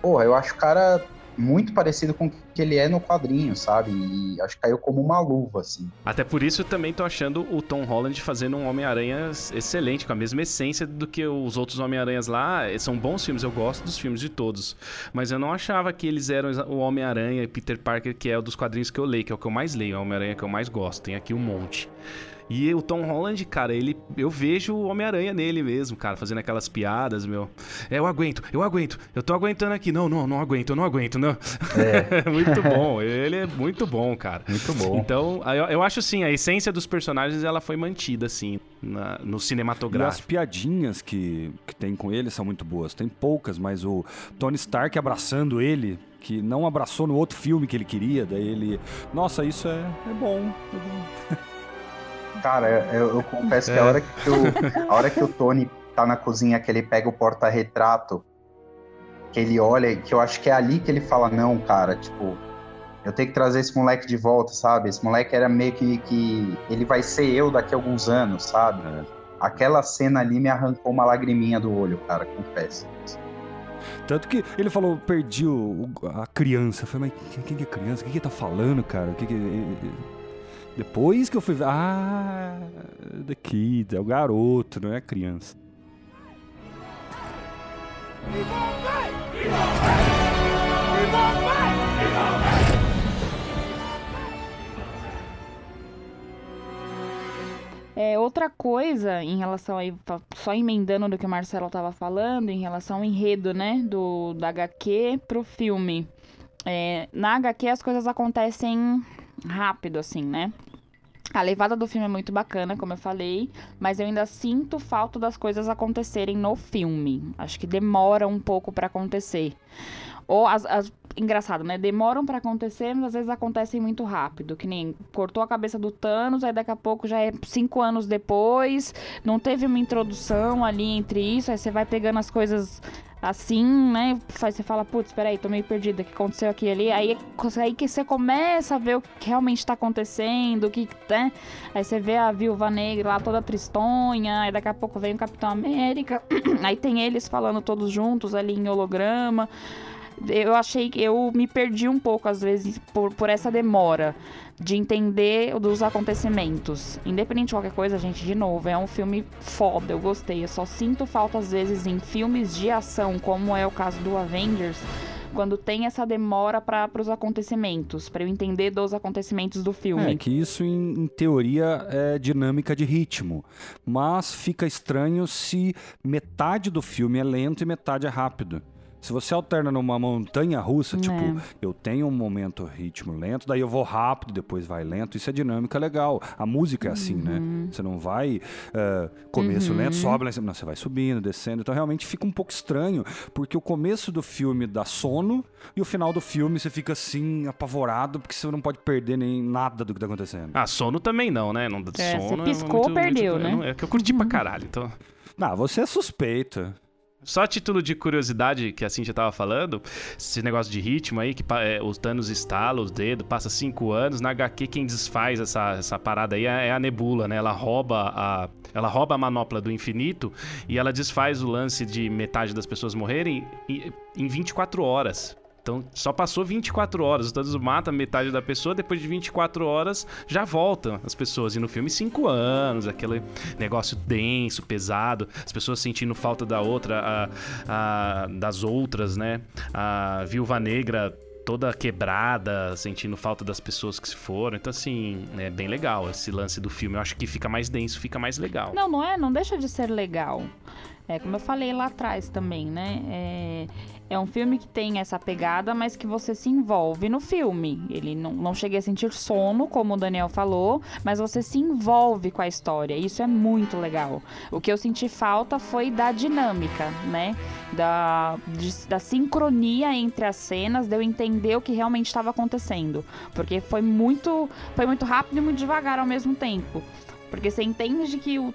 porra, eu acho o cara muito parecido com que ele é no quadrinho, sabe? E acho que caiu como uma luva, assim. Até por isso eu também tô achando o Tom Holland fazendo um Homem-Aranha excelente, com a mesma essência do que os outros Homem-Aranhas lá. São bons filmes, eu gosto dos filmes de todos. Mas eu não achava que eles eram o Homem-Aranha e Peter Parker, que é o dos quadrinhos que eu leio, que é o que eu mais leio, é o Homem-Aranha que eu mais gosto. Tem aqui um monte. E o Tom Holland, cara, ele eu vejo o Homem-Aranha nele mesmo, cara, fazendo aquelas piadas, meu. É, eu aguento, eu aguento, eu tô aguentando aqui. Não, não, não aguento, eu não aguento, não. É. muito bom, ele é muito bom, cara. Muito bom. Então, eu, eu acho assim, a essência dos personagens ela foi mantida, assim, na, no cinematográfico. E as piadinhas que, que tem com ele são muito boas. Tem poucas, mas o Tony Stark abraçando ele, que não abraçou no outro filme que ele queria, daí ele. Nossa, isso é, é bom, é bom. Cara, eu, eu confesso é. que a é. hora que, o, a hora que o Tony tá na cozinha, que ele pega o porta-retrato, que ele olha, que eu acho que é ali que ele fala, não, cara, tipo, eu tenho que trazer esse moleque de volta, sabe? Esse moleque era meio que, que ele vai ser eu daqui a alguns anos, sabe? É. Aquela cena ali me arrancou uma lagriminha do olho, cara, confesso. Tanto que ele falou, perdi o, a criança. Eu falei, mas quem que é criança? O que que ele tá falando, cara? O que que... Depois que eu fui ver. Ah, The Kid, é o garoto, não é a criança. É, outra coisa em relação aí, só emendando do que o Marcelo estava falando, em relação ao enredo, né, do, da HQ pro filme. É, na HQ as coisas acontecem rápido, assim, né? A levada do filme é muito bacana, como eu falei, mas eu ainda sinto falta das coisas acontecerem no filme. Acho que demora um pouco para acontecer. Ou as, as, engraçado, né? Demoram para acontecer, mas às vezes acontecem muito rápido. Que nem cortou a cabeça do Thanos, aí daqui a pouco já é cinco anos depois. Não teve uma introdução ali entre isso, aí você vai pegando as coisas assim, né? Você fala, putz, peraí, tô meio perdida, o que aconteceu aqui ali? Aí, aí que você começa a ver o que realmente tá acontecendo, o que, né? Aí você vê a viúva negra lá toda tristonha, aí daqui a pouco vem o Capitão América, aí tem eles falando todos juntos ali em holograma. Eu achei que eu me perdi um pouco, às vezes, por, por essa demora de entender dos acontecimentos. Independente de qualquer coisa, gente, de novo, é um filme foda, eu gostei. Eu só sinto falta, às vezes, em filmes de ação, como é o caso do Avengers, quando tem essa demora para os acontecimentos, para eu entender dos acontecimentos do filme. É que isso, em, em, teoria, é dinâmica de ritmo. Mas fica estranho se metade do filme é lento e metade é rápido. Se você alterna numa montanha russa, tipo, é. eu tenho um momento ritmo lento, daí eu vou rápido, depois vai lento, isso é dinâmica legal. A música é assim, né? uhum. né? Você não vai uh, começo uhum. lento, sobe lá em cima. Não, você vai subindo, descendo. Então realmente fica um pouco estranho, porque o começo do filme dá sono e o final do filme você fica assim, apavorado, porque você não pode perder nem nada do que tá acontecendo. Ah, sono também não, né? Não, é, sono você piscou, é muito, perdeu, muito, né? É que eu curti pra caralho, então. Ah, você é suspeito. Só título de curiosidade, que a Cintia tava falando, esse negócio de ritmo aí, que é, os Thanos estalam os dedos, passa cinco anos, na HQ quem desfaz essa, essa parada aí é, é a Nebula, né? Ela rouba a, ela rouba a manopla do infinito e ela desfaz o lance de metade das pessoas morrerem em, em 24 horas. Então só passou 24 horas. O Thanos mata metade da pessoa, depois de 24 horas já voltam as pessoas. E no filme, 5 anos, aquele negócio denso, pesado, as pessoas sentindo falta da outra, a, a, das outras, né? A viúva negra toda quebrada, sentindo falta das pessoas que se foram. Então, assim, é bem legal esse lance do filme. Eu acho que fica mais denso, fica mais legal. Não, não é, não deixa de ser legal. É como eu falei lá atrás também, né? É, é um filme que tem essa pegada, mas que você se envolve no filme. Ele não, não cheguei a sentir sono, como o Daniel falou, mas você se envolve com a história. Isso é muito legal. O que eu senti falta foi da dinâmica, né? Da, de, da sincronia entre as cenas, de eu entender o que realmente estava acontecendo. Porque foi muito, foi muito rápido e muito devagar ao mesmo tempo. Porque você entende que o,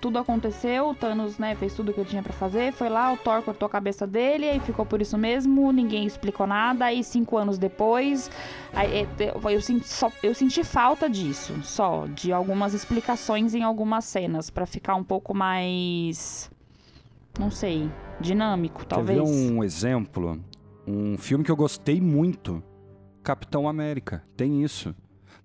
tudo aconteceu, o Thanos né, fez tudo o que ele tinha para fazer, foi lá, o Thor cortou a cabeça dele, e ficou por isso mesmo, ninguém explicou nada, aí cinco anos depois, aí, é, eu, senti, só, eu senti falta disso, só, de algumas explicações em algumas cenas, para ficar um pouco mais, não sei, dinâmico, talvez. Quer ver um exemplo? Um filme que eu gostei muito, Capitão América, tem isso.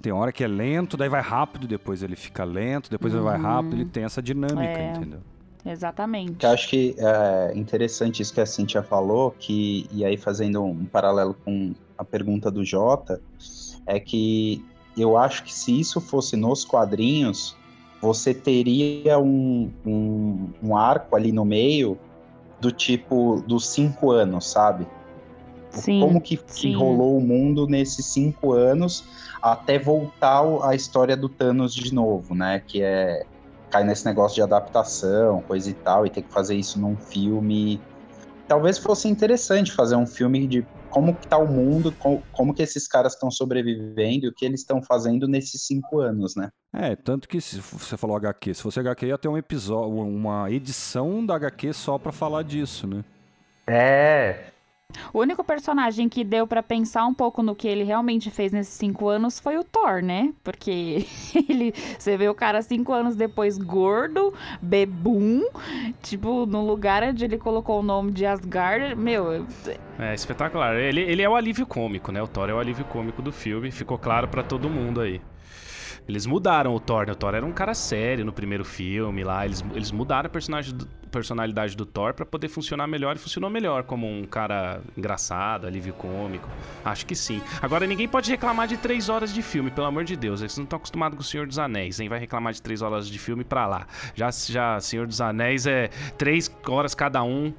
Tem hora que é lento, daí vai rápido, depois ele fica lento, depois uhum. ele vai rápido, ele uhum. tem essa dinâmica, é. entendeu? Exatamente. Eu acho que é interessante isso que a Cintia falou, que, e aí fazendo um paralelo com a pergunta do Jota, é que eu acho que se isso fosse nos quadrinhos, você teria um, um, um arco ali no meio do tipo dos cinco anos, sabe? Sim, Como que, que rolou o mundo nesses cinco anos até voltar a história do Thanos de novo, né? Que é cai nesse negócio de adaptação, coisa e tal, e ter que fazer isso num filme. Talvez fosse interessante fazer um filme de como que tá o mundo, como, como que esses caras estão sobrevivendo e o que eles estão fazendo nesses cinco anos, né? É, tanto que se você falou HQ, se fosse HQ ia ter um episódio, uma edição da HQ só para falar disso, né? É, o único personagem que deu para pensar um pouco no que ele realmente fez nesses cinco anos foi o Thor, né? Porque ele, você vê o cara cinco anos depois gordo, bebum, tipo, no lugar onde ele colocou o nome de Asgard, meu. É espetacular. Ele, ele é o alívio cômico, né? O Thor é o alívio cômico do filme. Ficou claro para todo mundo aí. Eles mudaram o Thor, né? O Thor era um cara sério no primeiro filme lá. Eles, eles mudaram a do, personalidade do Thor para poder funcionar melhor e funcionou melhor como um cara engraçado, alívio cômico. Acho que sim. Agora, ninguém pode reclamar de três horas de filme, pelo amor de Deus. Eles não estão acostumados com o Senhor dos Anéis, hein? Vai reclamar de três horas de filme pra lá. Já, já Senhor dos Anéis é três horas cada um.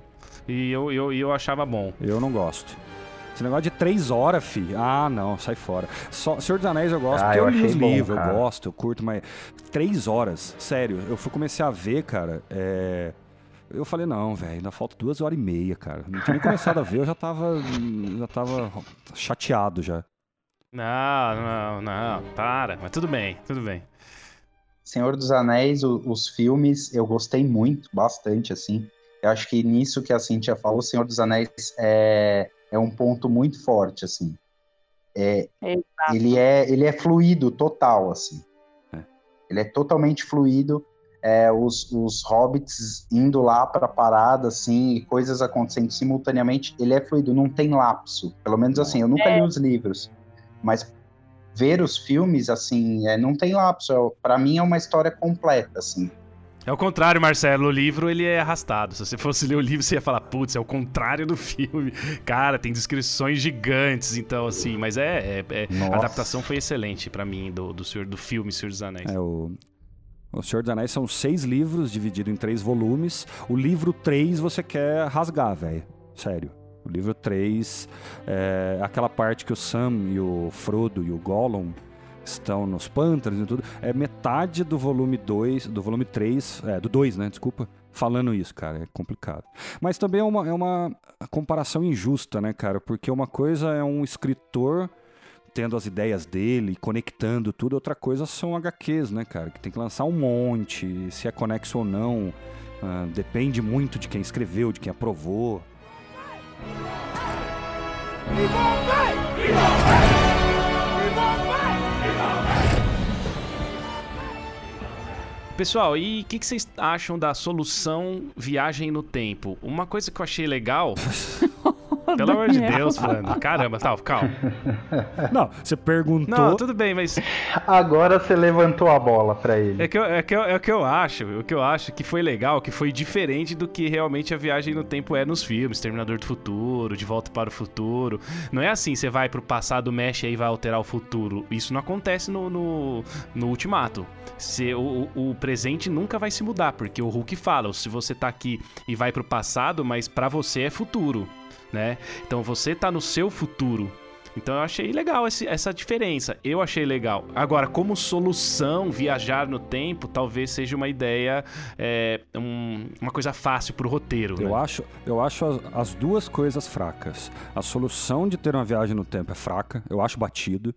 E eu, eu, eu achava bom. Eu não gosto. Esse negócio de três horas, fi. Ah, não, sai fora. Só, Senhor dos Anéis eu gosto, ah, porque eu, eu li os livros, eu gosto, eu curto, mas três horas, sério. Eu fui comecei a ver, cara. É... Eu falei, não, velho, ainda falta duas horas e meia, cara. Não tinha nem começado a ver, eu já tava. Já tava chateado já. Não, não, não. Para, mas tudo bem, tudo bem. Senhor dos Anéis, o, os filmes, eu gostei muito, bastante, assim. Eu acho que nisso que a Cintia falou, Senhor dos Anéis é, é um ponto muito forte, assim. É, ele, é, ele é fluido total, assim. É. Ele é totalmente fluido. é, os, os hobbits indo lá para a parada, assim, e coisas acontecendo simultaneamente, ele é fluido, não tem lapso. Pelo menos assim, eu nunca é. li os livros, mas ver os filmes, assim, é, não tem lapso. É, para mim é uma história completa, assim. É o contrário, Marcelo. O livro ele é arrastado. Se você fosse ler o livro, você ia falar, putz, é o contrário do filme. Cara, tem descrições gigantes, então, assim, mas é. é, é a adaptação foi excelente para mim do, do, senhor, do filme Senhor dos Anéis. É, o, o Senhor dos Anéis são seis livros divididos em três volumes. O livro 3 você quer rasgar, velho. Sério. O livro 3 é aquela parte que o Sam e o Frodo e o Gollum estão nos pântanos e tudo, é metade do volume 2, do volume 3, é, do 2, né, desculpa, falando isso, cara, é complicado. Mas também é uma, é uma comparação injusta, né, cara, porque uma coisa é um escritor tendo as ideias dele, conectando tudo, outra coisa são HQs, né, cara, que tem que lançar um monte, se é conexo ou não, uh, depende muito de quem escreveu, de quem aprovou. Pessoal, e o que, que, vocês acham da solução viagem no tempo? Uma coisa que eu achei legal Pelo amor de Deus, mano. Caramba, tá, calma. Não, você perguntou. Não, tudo bem, mas. Agora você levantou a bola pra ele. É que, eu, é, que eu, é que eu acho, o que eu acho que foi legal, que foi diferente do que realmente a viagem no tempo é nos filmes, Terminador do Futuro, De Volta para o Futuro. Não é assim, você vai pro passado, mexe e vai alterar o futuro. Isso não acontece no, no, no Ultimato. Se, o, o presente nunca vai se mudar, porque o Hulk fala: se você tá aqui e vai pro passado, mas para você é futuro né? Então você tá no seu futuro. Então eu achei legal esse, essa diferença. Eu achei legal. Agora, como solução, viajar no tempo talvez seja uma ideia, é, um, uma coisa fácil pro roteiro. Eu né? acho, eu acho as, as, duas coisas fracas. A solução de ter uma viagem no tempo é fraca, eu acho batido.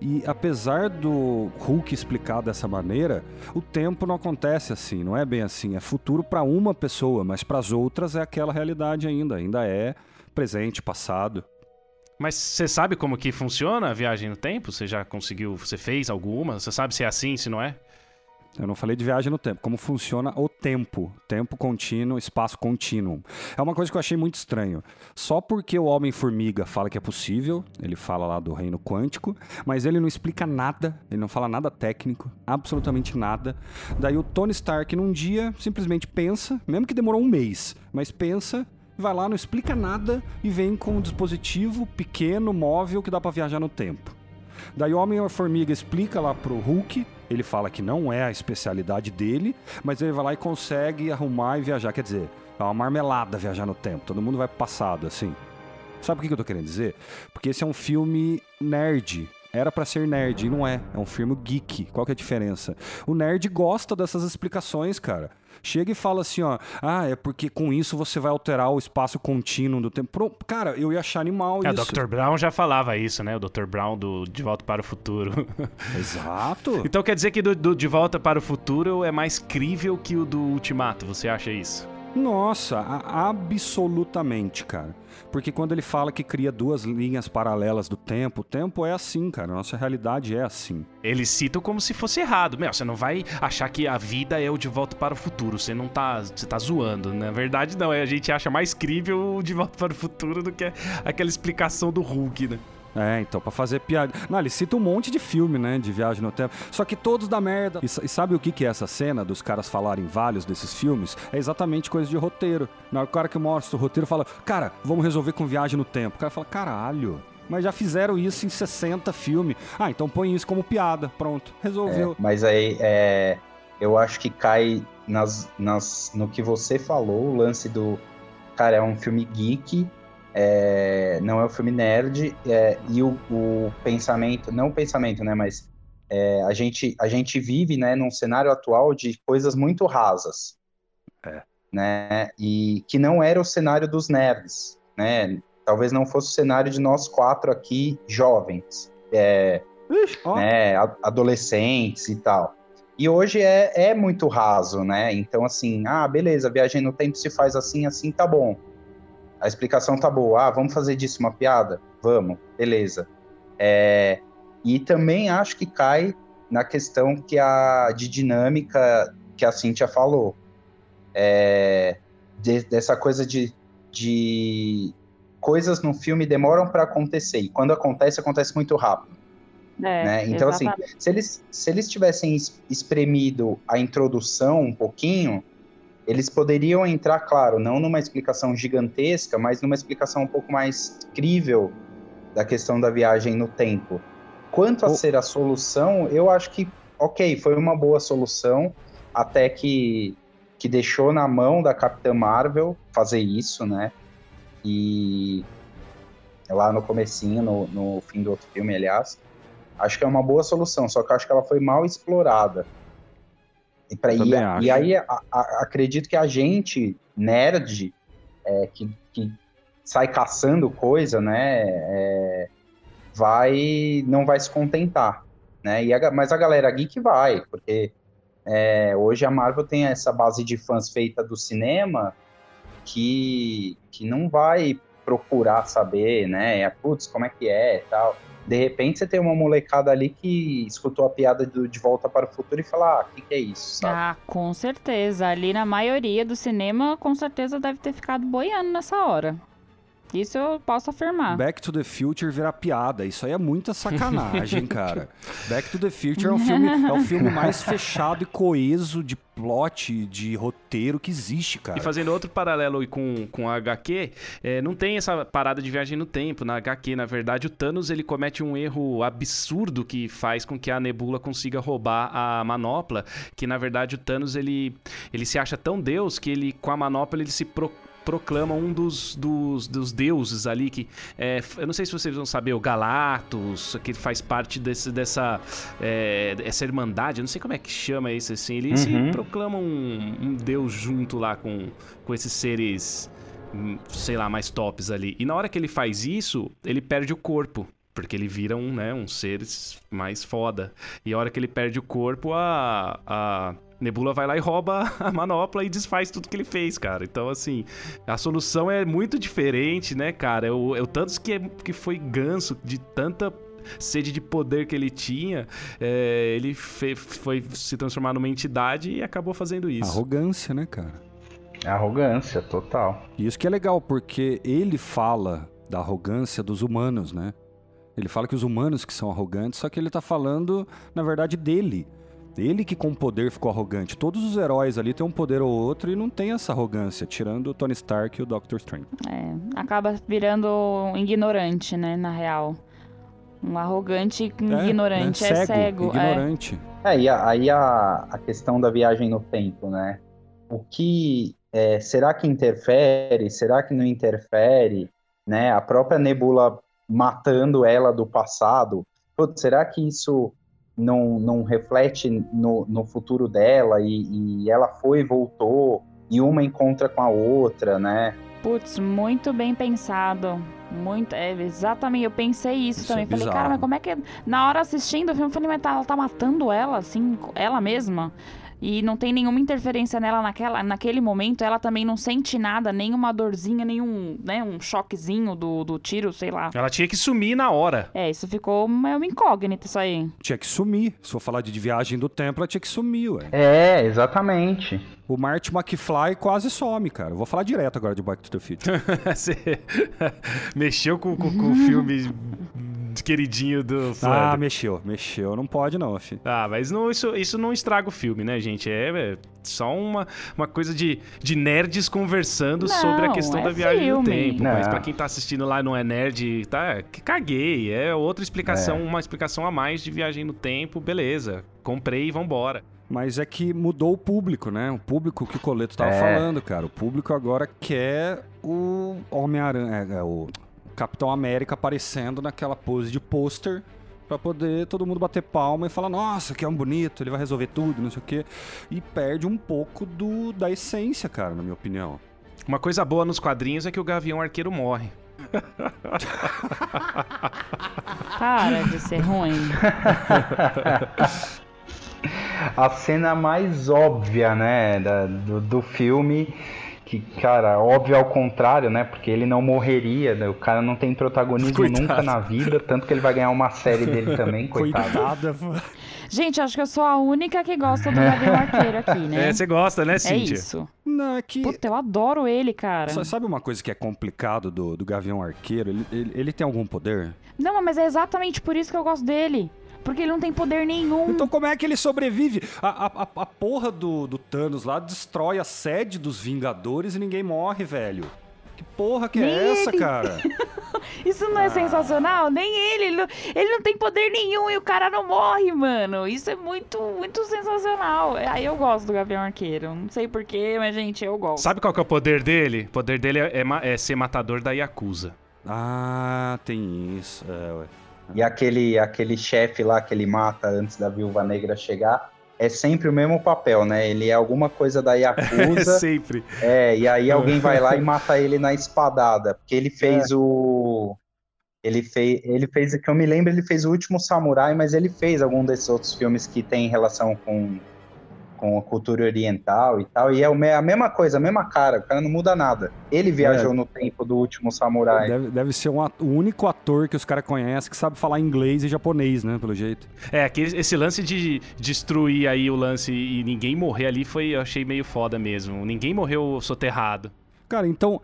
E apesar do Hulk explicar dessa maneira, o tempo não acontece assim, não é bem assim. É futuro para uma pessoa, mas para as outras é aquela realidade ainda. Ainda é presente, passado. Mas você sabe como que funciona a viagem no tempo? Você já conseguiu, você fez alguma? Você sabe se é assim, se não é? Eu não falei de viagem no tempo, como funciona o tempo, tempo contínuo, espaço contínuo. É uma coisa que eu achei muito estranho. Só porque o Homem-Formiga fala que é possível, ele fala lá do reino quântico, mas ele não explica nada, ele não fala nada técnico, absolutamente nada. Daí o Tony Stark num dia simplesmente pensa, mesmo que demorou um mês, mas pensa vai lá, não explica nada e vem com um dispositivo pequeno, móvel, que dá para viajar no tempo. Daí o Homem-Formiga explica lá pro Hulk, ele fala que não é a especialidade dele, mas ele vai lá e consegue arrumar e viajar. Quer dizer, é uma marmelada viajar no tempo, todo mundo vai pro passado, assim. Sabe o que eu tô querendo dizer? Porque esse é um filme nerd, era para ser nerd e não é. É um filme geek. Qual que é a diferença? O nerd gosta dessas explicações, cara. Chega e fala assim, ó, ah, é porque com isso você vai alterar o espaço contínuo do tempo. Cara, eu ia achar animal é, isso. O Dr. Brown já falava isso, né? O Dr. Brown do De Volta para o Futuro. Exato. então quer dizer que do, do De Volta para o Futuro é mais crível que o do Ultimato, você acha isso? Nossa, absolutamente, cara. Porque quando ele fala que cria duas linhas paralelas do tempo, o tempo é assim, cara. Nossa realidade é assim. Eles citam como se fosse errado. Meu, você não vai achar que a vida é o de volta para o futuro. Você não tá. Você tá zoando. Na verdade, não. A gente acha mais crível o de volta para o futuro do que aquela explicação do Hulk, né? É, então, pra fazer piada. Não, ele cita um monte de filme, né? De viagem no tempo. Só que todos da merda. E, e, sabe o que, que é essa cena dos caras falarem vários desses filmes? É exatamente coisa de roteiro. Na hora o cara que mostra o roteiro fala, cara, vamos resolver com viagem no tempo. O cara fala, caralho. Mas já fizeram isso em 60 filmes. Ah, então põe isso como piada. Pronto, resolveu. É, mas aí, é, eu acho que cai nas, nas, no que você falou, o lance do. Cara, é um filme geek é, não é um filme nerd, é, e o, o, pensamento, não o pensamento, né, mas é, a, gente, a gente vive, né, num cenário atual de coisas muito rasas, é. né, e que não era o cenário dos nerds, né, talvez não fosse o cenário de nós quatro aqui, jovens, é, Ixi, né, adolescentes e tal. E hoje é, é muito raso, né? Então, assim, ah, beleza, viagem no tempo se faz assim, assim, tá bom a explicação tá boa. Ah, vamos fazer disso uma piada? Vamos, beleza. É, e também acho que cai na questão que a de dinâmica que a Cintia falou. É, de- dessa coisa de, de coisas no filme demoram para acontecer e quando acontece, acontece muito rápido. É, né? Então, assim, exatamente. se eles, se eles tivessem es- espremido a introdução um pouquinho, eles poderiam entrar, claro, não numa explicação gigantesca, mas numa explicação um pouco mais crível da questão da viagem no tempo. Quanto a O- ser a solução, eu acho que, ok, foi uma boa solução, até que, que deixou na mão da Capitã Marvel fazer isso, né? E lá no comecinho, no, no fim do outro filme, aliás, acho que é uma boa solução, só que eu acho que ela foi mal explorada. E, pra, Eu e, acho. e aí a- a- acredito que a gente, nerd, é, que, que sai caçando coisa, né, é, vai não vai se contentar, né? E a mas a galera geek vai, porque é, hoje a Marvel tem essa base de fãs feita do cinema que, que não vai procurar saber, né? É, Putz, como é que é e tal. De repente você tem uma molecada ali que escutou a piada do De Volta para o Futuro e fala, ah, o que, que é isso, sabe? Ah, com certeza. Ali na maioria do cinema, com certeza deve ter ficado boiando nessa hora. Isso eu posso afirmar. Back to the Future virar piada. Isso aí é muita sacanagem, cara. Back to the Future é, um filme, é o filme mais fechado e coeso de plot, de roteiro que existe, cara. E fazendo outro paralelo aí com, com a HQ, é, não tem essa parada de viagem no tempo. Na HQ, na verdade, o Thanos ele comete um erro absurdo que faz com que a Nebula consiga roubar a manopla. Que na verdade o Thanos ele, ele se acha tão Deus que ele, com a manopla, ele se pro- proclama um dos, dos, dos deuses ali que é, eu não sei se vocês vão saber o Galactus que faz parte desse, dessa é, essa irmandade eu não sei como é que chama isso assim ele se Uhum. proclama um, um deus junto lá com, com esses seres hum, sei lá mais tops ali e na hora que ele faz isso ele perde o corpo porque ele vira um, né, um ser mais foda. E a hora que ele perde o corpo, a, a Nebula vai lá e rouba a manopla e desfaz tudo que ele fez, cara. Então, assim, a solução é muito diferente, né, cara? É o, é o Thanos que, é, que foi ganso de tanta sede de poder que ele tinha, é, ele fe- foi se transformar numa entidade e acabou fazendo isso. Arrogância, né, cara? Arrogância, total. E isso que é legal, porque ele fala da arrogância dos humanos, né? Ele fala que os humanos que são arrogantes, só que ele tá falando, na verdade, dele. Ele que com poder ficou arrogante. Todos os heróis ali têm um poder ou outro e não tem essa arrogância, tirando o Tony Stark e o Doctor Strange. É, acaba virando um ignorante, né, na real. Um arrogante ignorante, é, cego. é. Ignorante. É, e a- aí a, a questão da viagem no tempo, né? O que é, será que interfere? Será que não interfere? Né? A própria Nebula matando ela do passado. Putz, será que isso não, não reflete no, no futuro dela e, e ela foi e voltou e uma encontra com a outra, né? Putz, muito bem pensado. Muito, é, exatamente, eu pensei isso, Isso também. é falei, cara, mas como é que. Na hora assistindo o filme, eu falei, mas tá- ela tá matando ela, assim, ela mesma. E não tem nenhuma interferência nela naquela, naquele momento. Ela também não sente nada, nenhuma dorzinha, nenhum, né, um choquezinho do, do tiro, sei lá. Ela tinha que sumir na hora. É, isso ficou uma uma incógnita, isso aí. Tinha que sumir. Se for falar de viagem do tempo, ela tinha que sumir, ué. É, exatamente. O Marty McFly quase some, cara. Eu vou falar direto agora de Back to the Future. Você mexeu com, com- com o filme queridinho do ah, mexeu, mexeu. Não pode não, filho. Ah, mas não, isso, isso não estraga o filme, né, gente? É, é só uma, uma coisa de, de nerds conversando Não, sobre a questão é da viagem filme. no tempo. Mas Não. pra quem tá assistindo lá e não é nerd, tá? Que caguei. É outra explicação, uma explicação a mais de viagem no tempo, beleza. Comprei e vambora. Mas é que mudou o público, né? O público que o Coleto tava É. falando, cara. O público agora quer o Homem-Aranha, é, é, o Capitão América aparecendo naquela pose de pôster pra poder todo mundo bater palma e falar, nossa, que é um bonito, ele vai resolver tudo, não sei o quê. E perde um pouco do, da essência, cara, na minha opinião. Uma coisa boa nos quadrinhos é que o Gavião Arqueiro morre. Para de ser ruim. a cena mais óbvia, né, da- do, do filme, que, cara, óbvio ao contrário, né, porque ele não morreria, né, o cara não tem protagonismo Coitado. nunca na vida, tanto que ele vai ganhar uma série dele também, coitado. Coitada. Gente, acho que eu sou a única que gosta do Gavião Arqueiro aqui, né? É, você gosta, né, É Cíntia? isso. Não, é que. Puta, eu adoro ele, cara. Sa- Sabe uma coisa que é complicado do, do Gavião Arqueiro? Ele, ele, ele tem algum poder? Não, mas é exatamente por isso que eu gosto dele. Porque ele não tem poder nenhum. Então como é que ele sobrevive? A, a, a- a porra do, do Thanos lá destrói a sede dos Vingadores e ninguém morre, velho. Que porra que Nem é essa, ele. cara? Isso não é sensacional? Nem ele, ele não, ele não tem poder nenhum e o cara não morre, mano. Isso é muito, muito sensacional. Aí eu gosto do Gavião Arqueiro. Não sei porquê, mas, gente, eu gosto. Sabe qual que é o poder dele? O poder dele é, é é ser matador da Yakuza. Ah, tem isso. É, ué. E aquele, aquele chefe lá que ele mata antes da Viúva Negra chegar é sempre o mesmo papel, né? Ele é alguma coisa da Yakuza. Sempre. É, e aí alguém vai lá e mata ele na espadada. Porque ele fez o. Ele fez, ele fez, que eu me lembro, ele fez o último Samurai, mas ele fez algum desses outros filmes que tem relação com, com a cultura oriental e tal. E é o me- a mesma coisa, a mesma cara, o cara não muda nada. Ele viajou no tempo do último Samurai. Deve, deve ser um o único ator que os caras conhecem que sabe falar inglês e japonês, né? Pelo jeito. É, aquele, esse lance de destruir aí o lance e ninguém morrer ali foi, eu achei meio foda mesmo. Ninguém morreu soterrado. Cara, então.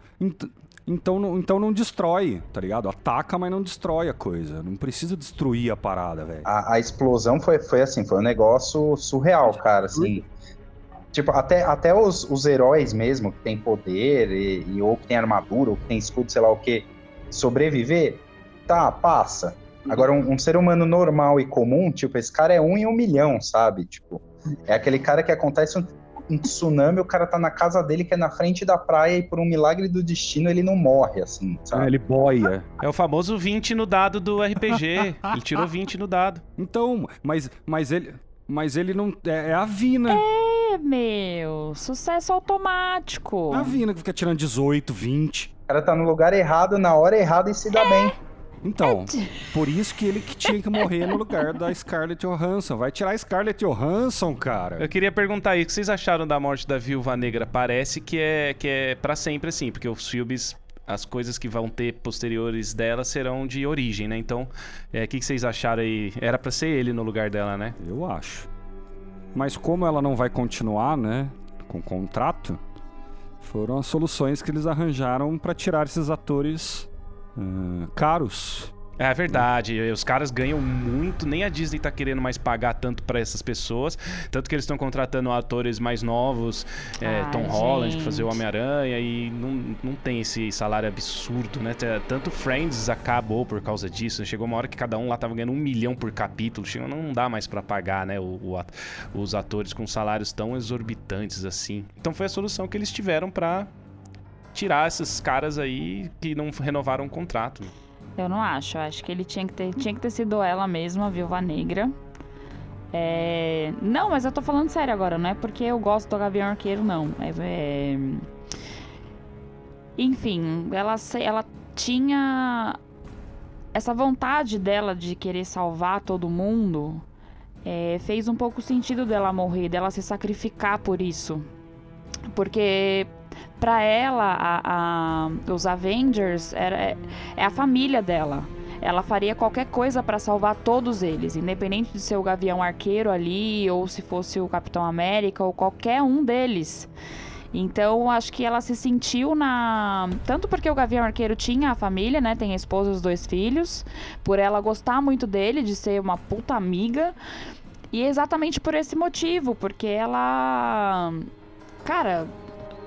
Ent- então, não, então não destrói, tá ligado? Ataca, mas não destrói a coisa. Não precisa destruir a parada, velho. A, a explosão foi, foi assim, foi um negócio surreal, cara, assim. Tipo, até, até os, os heróis mesmo, que tem poder, e, e- ou que tem armadura, ou que tem escudo, sei lá o que, sobreviver, tá, passa. Agora, um, um ser humano normal e comum, tipo, esse cara é um em um milhão, sabe? Tipo, é aquele cara que acontece um, um tsunami, o cara tá na casa dele, que é na frente da praia, e por um milagre do destino ele não morre, assim, Ah, sabe? ele boia. É o famoso 20 no dado do RPG. Ele tirou 20 no dado. Então, mas, mas ele. Mas ele não. É, é a Vina. É, meu. Sucesso automático. É a Vina que fica tirando 18, 20. O cara tá no lugar errado, na hora errada e se dá bem. Então, por isso que ele que tinha que morrer no lugar da Scarlett Johansson. Vai tirar a Scarlett Johansson, cara. Eu queria perguntar aí, o que vocês acharam da morte da Viúva Negra? Parece que é, que é para sempre assim, porque os filmes, as coisas que vão ter posteriores dela serão de origem, né? Então, é, o que, que vocês acharam aí? Era pra ser ele no lugar dela, né? Eu acho. Mas como ela não vai continuar, né, com contrato, foram as soluções que eles arranjaram pra tirar esses atores caros. É verdade, os caras ganham muito, nem a Disney tá querendo mais pagar tanto pra essas pessoas, tanto que eles estão contratando atores mais novos, é, Ai, Tom Holland pra fazer o gente. Homem-Aranha e não, não tem esse salário absurdo, né? Tanto Friends acabou por causa disso, né? chegou uma hora que cada um lá tava ganhando um milhão por capítulo, chegou, não dá mais pra pagar, né, o- o os atores com salários tão exorbitantes assim. Então foi a solução que eles tiveram pra tirar esses caras aí que não renovaram o contrato. Eu não acho. Eu acho que ele tinha que ter, tinha que ter sido ela mesma, a Viúva Negra. É, Não, mas eu tô falando sério agora. Não é porque eu gosto do Gavião Arqueiro, não. É... é, Enfim, ela, ela tinha essa vontade dela de querer salvar todo mundo. é, Fez um pouco sentido dela morrer, dela se sacrificar por isso. Porque pra ela, a- a- os Avengers era, é- é a família dela. Ela faria qualquer coisa pra salvar todos eles, independente de ser o Gavião Arqueiro ali, ou se fosse o Capitão América, ou qualquer um deles. Então, acho que ela se sentiu na. Tanto porque o Gavião Arqueiro tinha a família, né? Tem a esposa e os dois filhos. Por ela gostar muito dele, de ser uma puta amiga. E exatamente por esse motivo, porque ela. Cara,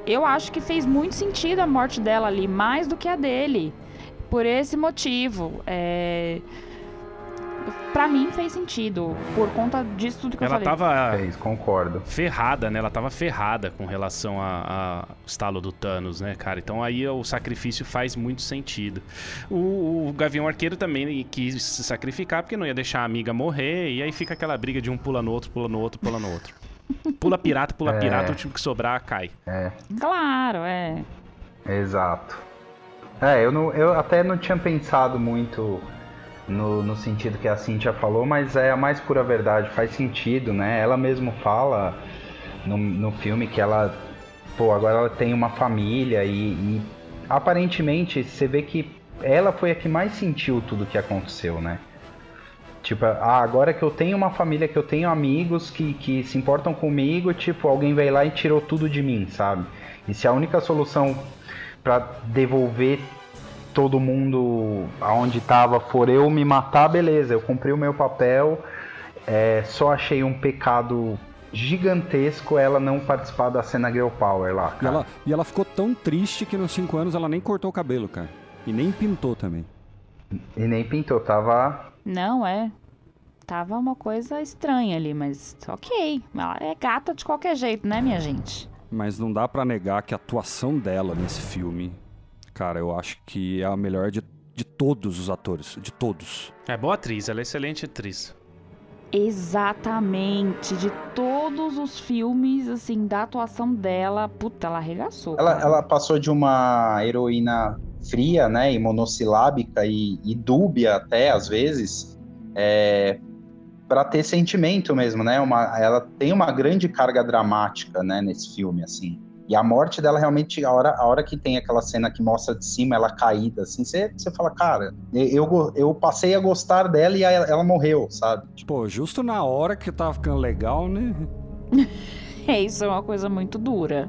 eu acho que fez muito sentido a morte dela ali, mais do que a dele. Por esse motivo. É... Pra mim fez sentido. Por conta disso tudo que eu Ela falei. tava É isso, concordo. ferrada, né? Ela tava ferrada com relação a- ao estalo do Thanos, né, cara? Então aí o sacrifício faz muito sentido. O, o Gavião Arqueiro também quis se sacrificar porque não ia deixar a amiga morrer, e aí fica aquela briga de um pula no outro, pula no outro, pula no outro. Pula pirata, pula É. pirata, o time que sobrar cai. É. Claro, é. Exato. É, eu, não, eu até não tinha pensado muito no, no sentido que a Cintia falou, mas é a mais pura verdade, faz sentido, né? Ela mesmo fala no, no filme que ela, pô, agora ela tem uma família e, e aparentemente você vê que ela foi a que mais sentiu tudo que aconteceu, né? Tipo, ah, agora que eu tenho uma família, que eu tenho amigos que, que se importam comigo, tipo, alguém veio lá e tirou tudo de mim, sabe? E se a única solução para devolver todo mundo aonde tava for eu me matar, beleza, eu cumpri o meu papel. É, só achei um pecado gigantesco ela não participar da cena Girl Power lá. E ela, e ela ficou tão triste que nos 5 anos ela nem cortou o cabelo, cara. E nem pintou também. E nem pintou, tava. Não, é. Tava uma coisa estranha ali, mas ok. Ela é gata de qualquer jeito, né, minha gente? Mas não dá para negar que a atuação dela nesse filme, cara, eu acho que é a melhor de, de todos os atores. De todos. É boa atriz, ela é excelente atriz. Exatamente. De todos os filmes, assim, da atuação dela, puta, ela arregaçou. Ela, ela passou de uma heroína fria, né, e monossilábica e, e dúbia até às vezes, é, para ter sentimento mesmo, né? Uma, ela tem uma grande carga dramática, né, nesse filme, assim. E a morte dela realmente, a hora, a hora que tem aquela cena que mostra de cima ela caída, assim, você, você fala, cara, eu, eu passei a gostar dela e ela, ela morreu, sabe? Pô, justo na hora que tava ficando legal, né? é, isso é uma coisa muito dura.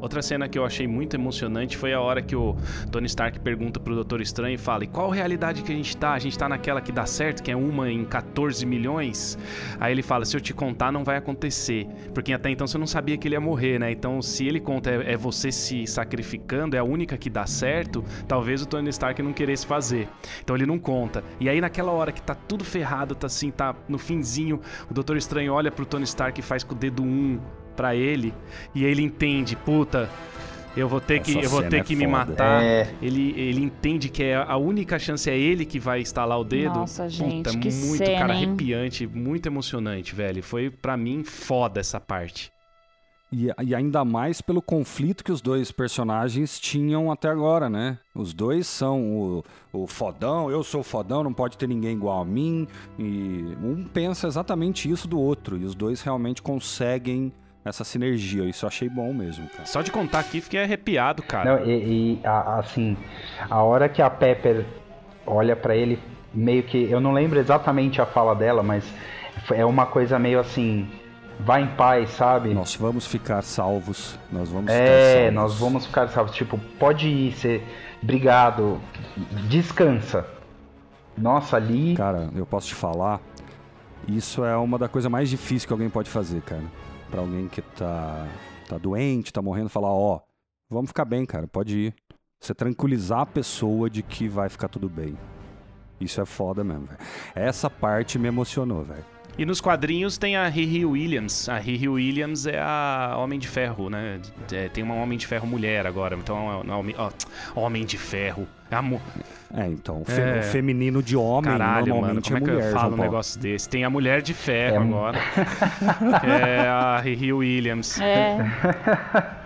Outra cena que eu achei muito emocionante foi a hora que o Tony Stark pergunta pro Doutor Estranho e fala: e qual realidade que a gente tá? A gente tá naquela que dá certo, que é uma em 14 milhões? Aí ele fala: se eu te contar, não vai acontecer. Porque até então você não sabia que ele ia morrer, né? Então, se ele conta é, é você se sacrificando, é a única que dá certo, talvez o Tony Stark não queresse fazer. Então ele não conta. E aí, naquela hora que tá tudo ferrado, tá assim, tá no finzinho, o Doutor Estranho olha pro Tony Stark e faz com o dedo um para ele e ele entende, puta, eu vou ter que, eu vou ter é que me matar. É... Ele, ele entende que é a única chance é ele que vai instalar o dedo. Nossa, gente, Puta, que muito, cena, cara, hein? arrepiante, muito emocionante, velho. Foi para mim foda essa parte. E, e, ainda mais pelo conflito que os dois personagens tinham até agora, né? Os dois são o, o fodão, eu sou fodão, não pode ter ninguém igual a mim. E um pensa exatamente isso do outro. E os dois realmente conseguem essa sinergia. Isso eu achei bom mesmo, cara. Só de contar aqui, fiquei arrepiado, cara. Não, e, e a, assim, a hora que a Pepper olha para ele, meio que. Eu não lembro exatamente a fala dela, mas é uma coisa meio assim. Vai em paz, sabe? Nós vamos ficar salvos. Nós vamos É, nós vamos ficar salvos. Tipo, pode ir, ser. Obrigado. Descansa. Nossa, ali. Cara, eu posso te falar. Isso é uma da coisa mais difíceis que alguém pode fazer, cara para alguém que tá, tá doente, tá morrendo, falar: Ó, oh, vamos ficar bem, cara, pode ir. Você tranquilizar a pessoa de que vai ficar tudo bem. Isso é foda mesmo, velho. Essa parte me emocionou, velho. E nos quadrinhos tem a Riri Williams. A Riri Williams é a Homem de Ferro, né? É, tem uma Homem de Ferro mulher agora. Então, é Homem, ó, Homem de Ferro. É, amor. é então, fe é... feminino de homem, Caralho, normalmente mano, como é, é que eu falo um negócio desse? Tem a Mulher de Ferro é... agora. é a Riri Williams. É.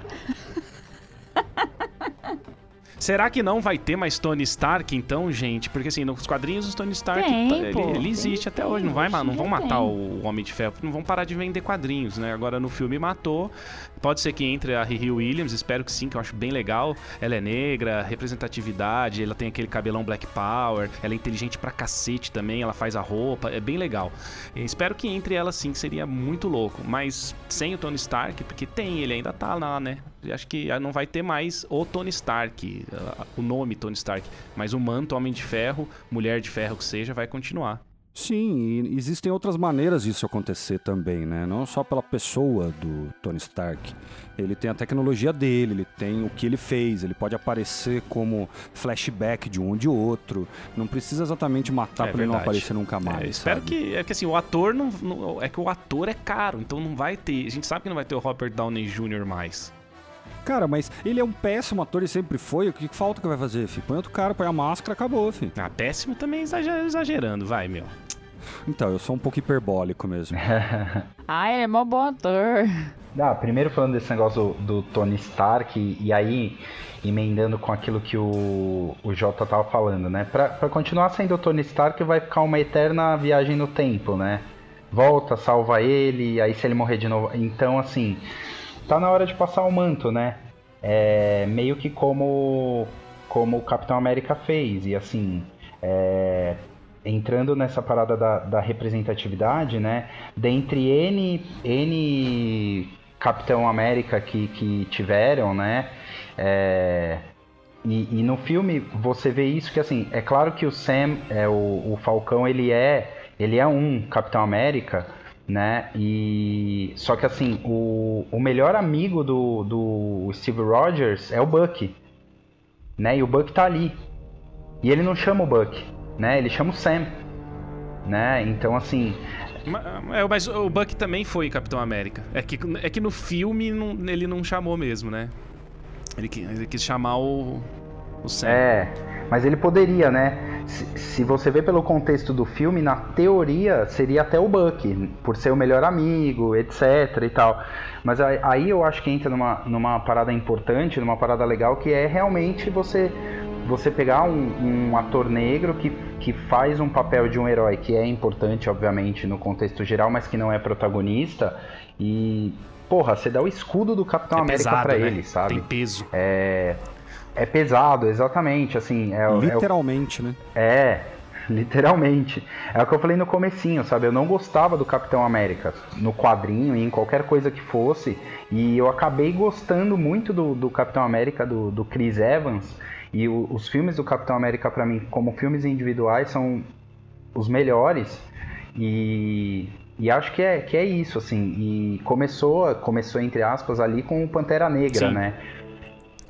Será que não vai ter mais Tony Stark, então, gente? Porque assim, nos quadrinhos os Tony Stark, tem, ele, pô, ele, existe tem, até hoje. Não, vai, não vão matar tem. o Homem de Ferro, não vão parar de vender quadrinhos, né? Agora no filme matou. Pode ser que entre a Riri Williams, espero que sim, que eu acho bem legal. Ela é negra, representatividade, ela tem aquele cabelão Black Power, ela é inteligente pra cacete também, ela faz a roupa, é bem legal. Eu espero que entre ela sim, que seria muito louco. Mas sem o Tony Stark, porque tem, ele ainda tá lá, né? Acho que não vai ter mais o Tony Stark, o nome Tony Stark, mas o manto Homem de Ferro, Mulher de Ferro que seja, vai continuar. Sim, e existem outras maneiras disso acontecer também, né? Não só pela pessoa do Tony Stark. Ele tem a tecnologia dele, ele tem o que ele fez, ele pode aparecer como flashback de um ou de outro. Não precisa exatamente matar é para ele não aparecer nunca mais. É, espero sabe? que. É que assim, o ator não, não. É que o ator é caro, então não vai ter. A gente sabe que não vai ter o Robert Downey Jr. mais. Cara, mas ele é um péssimo ator e sempre foi. O que falta que vai fazer, filho? Põe outro cara, põe a máscara, acabou, filho. Ah, péssimo também exagerando, vai, meu. Então, eu sou um pouco hiperbólico mesmo. ah, ele é mó bom ator. Ah, primeiro falando desse negócio do, do Tony Stark, e, e, aí emendando com aquilo que o, o Jota tava falando, né? Pra, pra continuar sendo o Tony Stark, vai ficar uma eterna viagem no tempo, né? Volta, salva ele, aí se ele morrer de novo. Então, assim, tá na hora de passar o manto, né? É, meio que como como o Capitão América fez e assim é, entrando nessa parada da, da representatividade, né? Dentre N, N Capitão América que, que tiveram, né? É, e, e, no filme você vê isso que assim, é claro que o Sam, é, o, o Falcão, ele é, ele é um Capitão América, né? E só que assim, o, o melhor amigo do, do Steve Rogers é o Buck, né? E o Buck tá ali. E ele não chama o Buck, né? Ele chama o Sam, né? Então assim, é, mas o Buck também foi Capitão América. É que, é que no filme não, ele não chamou mesmo, né? Ele, ele quis chamar o, o Sam. É, mas ele poderia, né? Se, se, você vê pelo contexto do filme, na teoria seria até o Buck, por ser o melhor amigo, etc e tal. Mas aí eu acho que entra numa, numa parada importante, numa parada legal, que é realmente você você pegar um, um ator negro que, que faz um papel de um herói que é importante, obviamente, no contexto geral, mas que não é protagonista, e porra, você dá o escudo do Capitão é América para né? ele, sabe? Tem peso. É, é pesado, exatamente, assim. É, literalmente, é o... né? É, literalmente. É o que eu falei no comecinho, sabe? Eu não gostava do Capitão América no quadrinho e em qualquer coisa que fosse. E eu acabei gostando muito do, do Capitão América, do, do Chris Evans. E o, os filmes do Capitão América, para mim, como filmes individuais, são os melhores. E e acho que é, que é isso, assim. E começou, começou, entre aspas, ali com o Pantera Negra, Sim. né?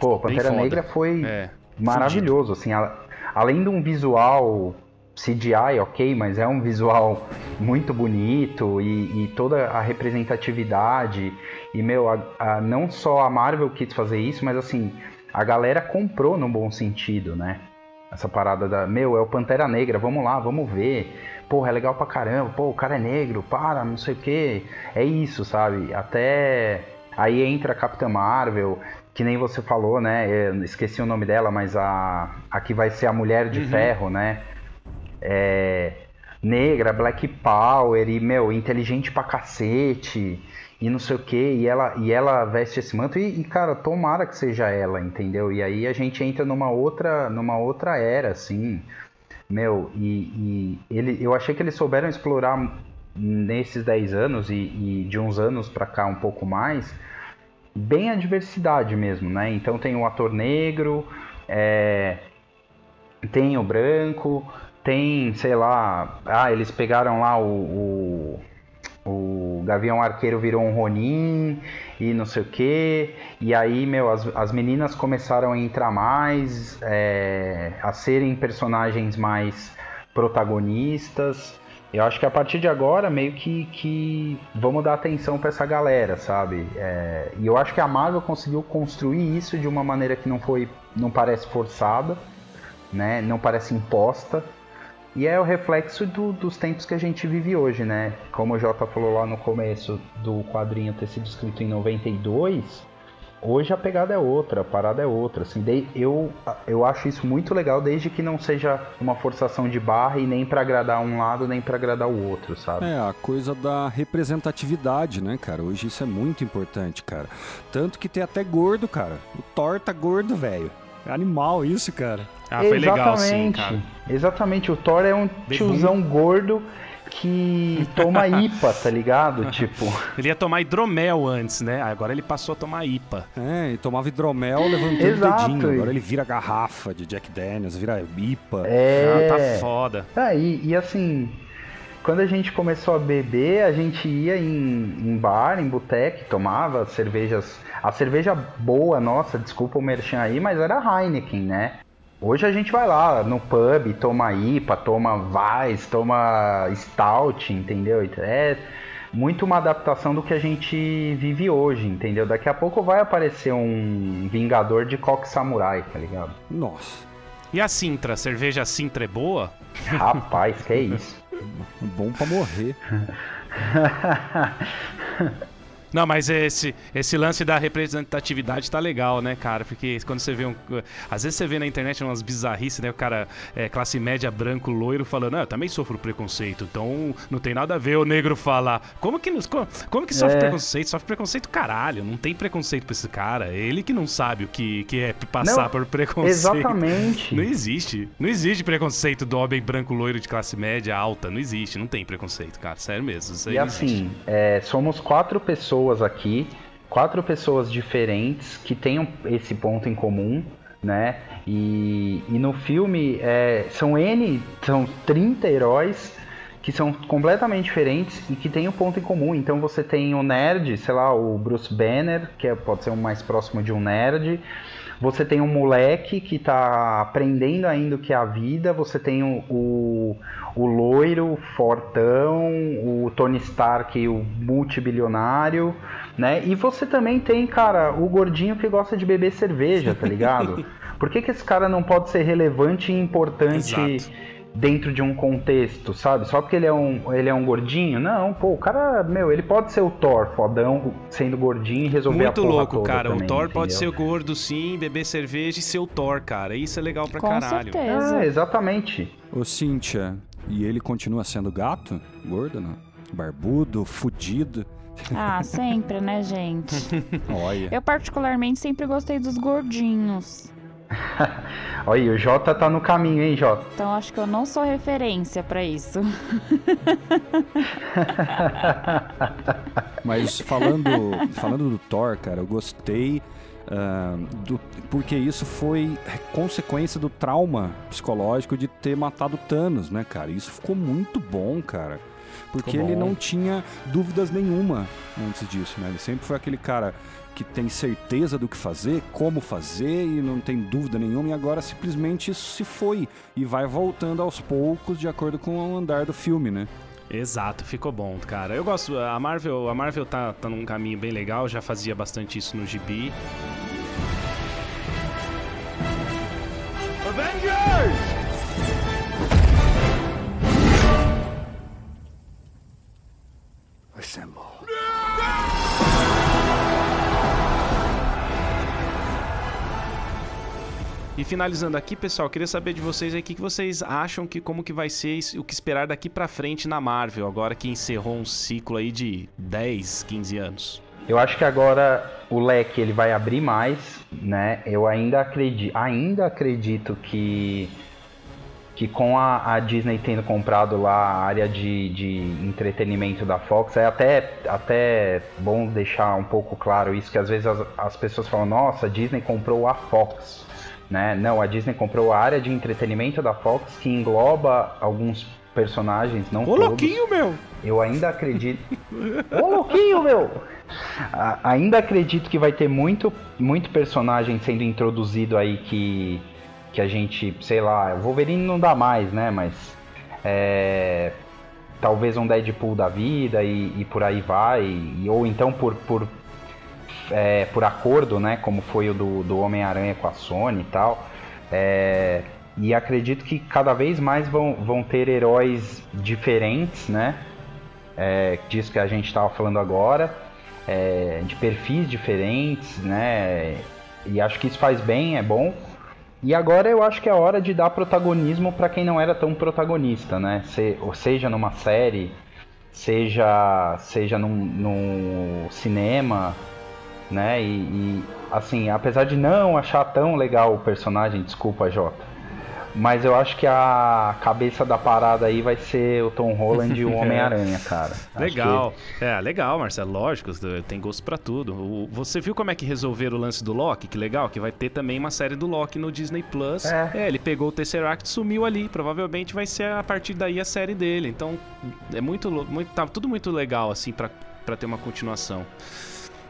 Pô, Pantera Negra foi é, maravilhoso, assim. A, além de um visual CGI, ok, mas é um visual muito bonito e, e toda a representatividade. E, meu, a, a, não só a Marvel quis fazer isso, mas assim, a galera comprou no bom sentido, né? Essa parada da, meu, é o Pantera Negra, vamos lá, vamos ver porra, é legal pra caramba, pô, o cara é negro, para, não sei o que. É isso, sabe? Até aí entra a Capitã Marvel, que nem você falou, né? Eu esqueci o nome dela, mas a, a que vai ser a Mulher de uhum. Ferro, né? É, negra, Black Power e, meu, inteligente pra cacete e não sei o que, e ela, e ela veste esse manto e, e, cara, tomara que seja ela, entendeu? E aí a gente entra numa outra, numa outra era, assim, meu, e, e ele, eu achei que eles souberam explorar nesses 10 anos e, e de uns anos para cá um pouco mais, bem a diversidade mesmo, né? Então tem o ator negro, é, tem o branco, tem, sei lá, ah, eles pegaram lá o, o o Gavião Arqueiro virou um Ronin e não sei o que. E aí, meu, as, as meninas começaram a entrar mais, é, a serem personagens mais protagonistas. Eu acho que a partir de agora, meio que, que vamos dar atenção para essa galera, sabe? É, e eu acho que a Marvel conseguiu construir isso de uma maneira que não foi, não parece forçada, né? Não parece imposta e é o reflexo do, dos tempos que a gente vive hoje, né? Como o Jota falou lá no começo do quadrinho ter sido escrito em 92, hoje a pegada é outra, a parada é outra. Assim, eu, eu acho isso muito legal, desde que não seja uma forçação de barra e nem para agradar um lado, nem para agradar o outro, sabe? É, a coisa da representatividade, né, cara? Hoje isso é muito importante, cara. Tanto que tem até gordo, cara. O Thor tá gordo, velho. É animal isso, cara. Ah, foi Exatamente. legal, sim, cara. Exatamente, o Thor é um Bem tiozão gordo que toma IPA, tá ligado? tipo. Ele ia tomar hidromel antes, né? Agora ele passou a tomar IPA. É, e tomava hidromel levantando Exato. o dedinho. Agora ele vira garrafa de Jack Daniels, vira IPA. É. Ah, tá foda. Ah, e, e assim, quando a gente começou a beber, a gente ia em, em bar, em boteco, tomava cervejas. A cerveja boa nossa, desculpa o merchan aí, mas era Heineken, né? Hoje a gente vai lá no pub, toma IPA, toma Weiss, toma Stout, entendeu? É muito uma adaptação do que a gente vive hoje, entendeu? Daqui a pouco vai aparecer um Vingador de Coque Samurai, tá ligado? Nossa. E a Sintra? Cerveja Sintra é boa? Rapaz, que é isso? Bom pra morrer. Não, mas esse, esse lance da representatividade tá legal, né, cara? Porque quando você vê um. Às vezes você vê na internet umas bizarrices, né? O cara, é, classe média, branco, loiro, falando, ah, eu também sofro preconceito, então não tem nada a ver o negro falar. Como que, como, como que sofre É. preconceito? Sofre preconceito, caralho. Não tem preconceito pra esse cara. Ele que não sabe o que, que é passar Não, por preconceito. Exatamente. Não existe. Não existe preconceito do homem branco loiro de classe média alta. Não existe. Não tem preconceito, cara. Sério mesmo. Isso aí E assim, é, somos quatro pessoas aqui, quatro pessoas diferentes que tenham esse ponto em comum, né? E, e no filme é, são N, são 30 heróis que são completamente diferentes e que têm um ponto em comum. Então você tem o nerd, sei lá, o Bruce Banner, que é- pode ser o mais próximo de um nerd. Você tem um moleque que tá aprendendo ainda o que é a vida. Você tem o, o, o loiro, o fortão, o Tony Stark, o multibilionário, né? E você também tem, cara, o gordinho que gosta de beber cerveja, tá ligado? Por que, que esse cara não pode ser relevante e importante Exato. Dentro de um contexto, sabe? Só porque ele é um, ele é um gordinho? Não, pô, o cara, meu, ele pode ser o Thor, fodão, sendo gordinho e resolver a Muito porra louco, toda cara. também, o Thor pode ser entendeu? gordo, sim, beber cerveja e ser o Thor, cara. Isso é legal pra Com caralho. certeza. É, exatamente. Ô, Cíntia, e ele continua sendo gato? Gordo, não? Barbudo, fudido? Ah, sempre, né, gente? Olha. Eu particularmente sempre gostei dos gordinhos. Olha, aí, o Jota tá no caminho, hein, Jota? Então acho que eu não sou referência pra isso. Mas falando, falando do Thor, cara, eu gostei. ah, do, porque isso foi consequência do trauma psicológico de ter matado Thanos, né, cara? Isso ficou muito bom, cara. Porque Ficou ele bom. não tinha dúvidas nenhuma antes disso, né? Ele sempre foi aquele cara que tem certeza do que fazer, como fazer e não tem dúvida nenhuma, e agora simplesmente isso se foi e vai voltando aos poucos de acordo com o andar do filme, né? Exato, ficou bom, cara. Eu gosto. A Marvel, a Marvel tá, tá num caminho bem legal, já fazia bastante isso no gibi. Avengers! Assemble. E finalizando aqui, pessoal, queria saber de vocês aí o que, que vocês acham que como que vai ser o que esperar daqui pra frente na Marvel, agora que encerrou um ciclo aí de 10, 15 anos. Eu acho que agora o leque ele vai abrir mais, né? Eu ainda acredito, ainda acredito que que com a, a Disney tendo comprado lá a área de, de entretenimento da Fox, é até, até bom deixar um pouco claro isso, que às vezes as, as pessoas falam, nossa, Disney comprou a Fox. Né? Não, a Disney comprou a área de entretenimento da Fox, que engloba alguns personagens, não todos. meu! Eu ainda acredito. Ô, louquinho, meu! A- ainda acredito que vai ter muito, muito personagem sendo introduzido aí que, que a gente, sei lá, o Wolverine não dá mais, né? Mas é, talvez um Deadpool da vida e, e por aí vai, e- ou então por, por, é, por acordo, né? Como foi o do, do Homem-Aranha com a Sony e tal. É, e acredito que cada vez mais vão, vão ter heróis diferentes, né? É, disso que a gente estava falando agora, é, de perfis diferentes, né? E acho que isso faz bem, é bom. E agora eu acho que é hora de dar protagonismo para quem não era tão protagonista, né? Se, ou seja numa série, seja seja num, num cinema, né? E, e, assim, apesar de não achar tão legal o personagem, desculpa, Jota. Mas eu acho que a cabeça da parada aí vai ser o Tom Holland e o Homem-Aranha, cara. Legal. É, legal, Marcelo. Lógico, tem gosto pra tudo. O- Você viu como é que resolveram o lance do Loki? Que legal, que vai ter também uma série do Loki no Disney Plus. É. ele pegou o Tesseract e sumiu ali. Provavelmente vai ser a partir daí a série dele. Então, é muito, muito tá tudo muito legal assim pra ter uma continuação.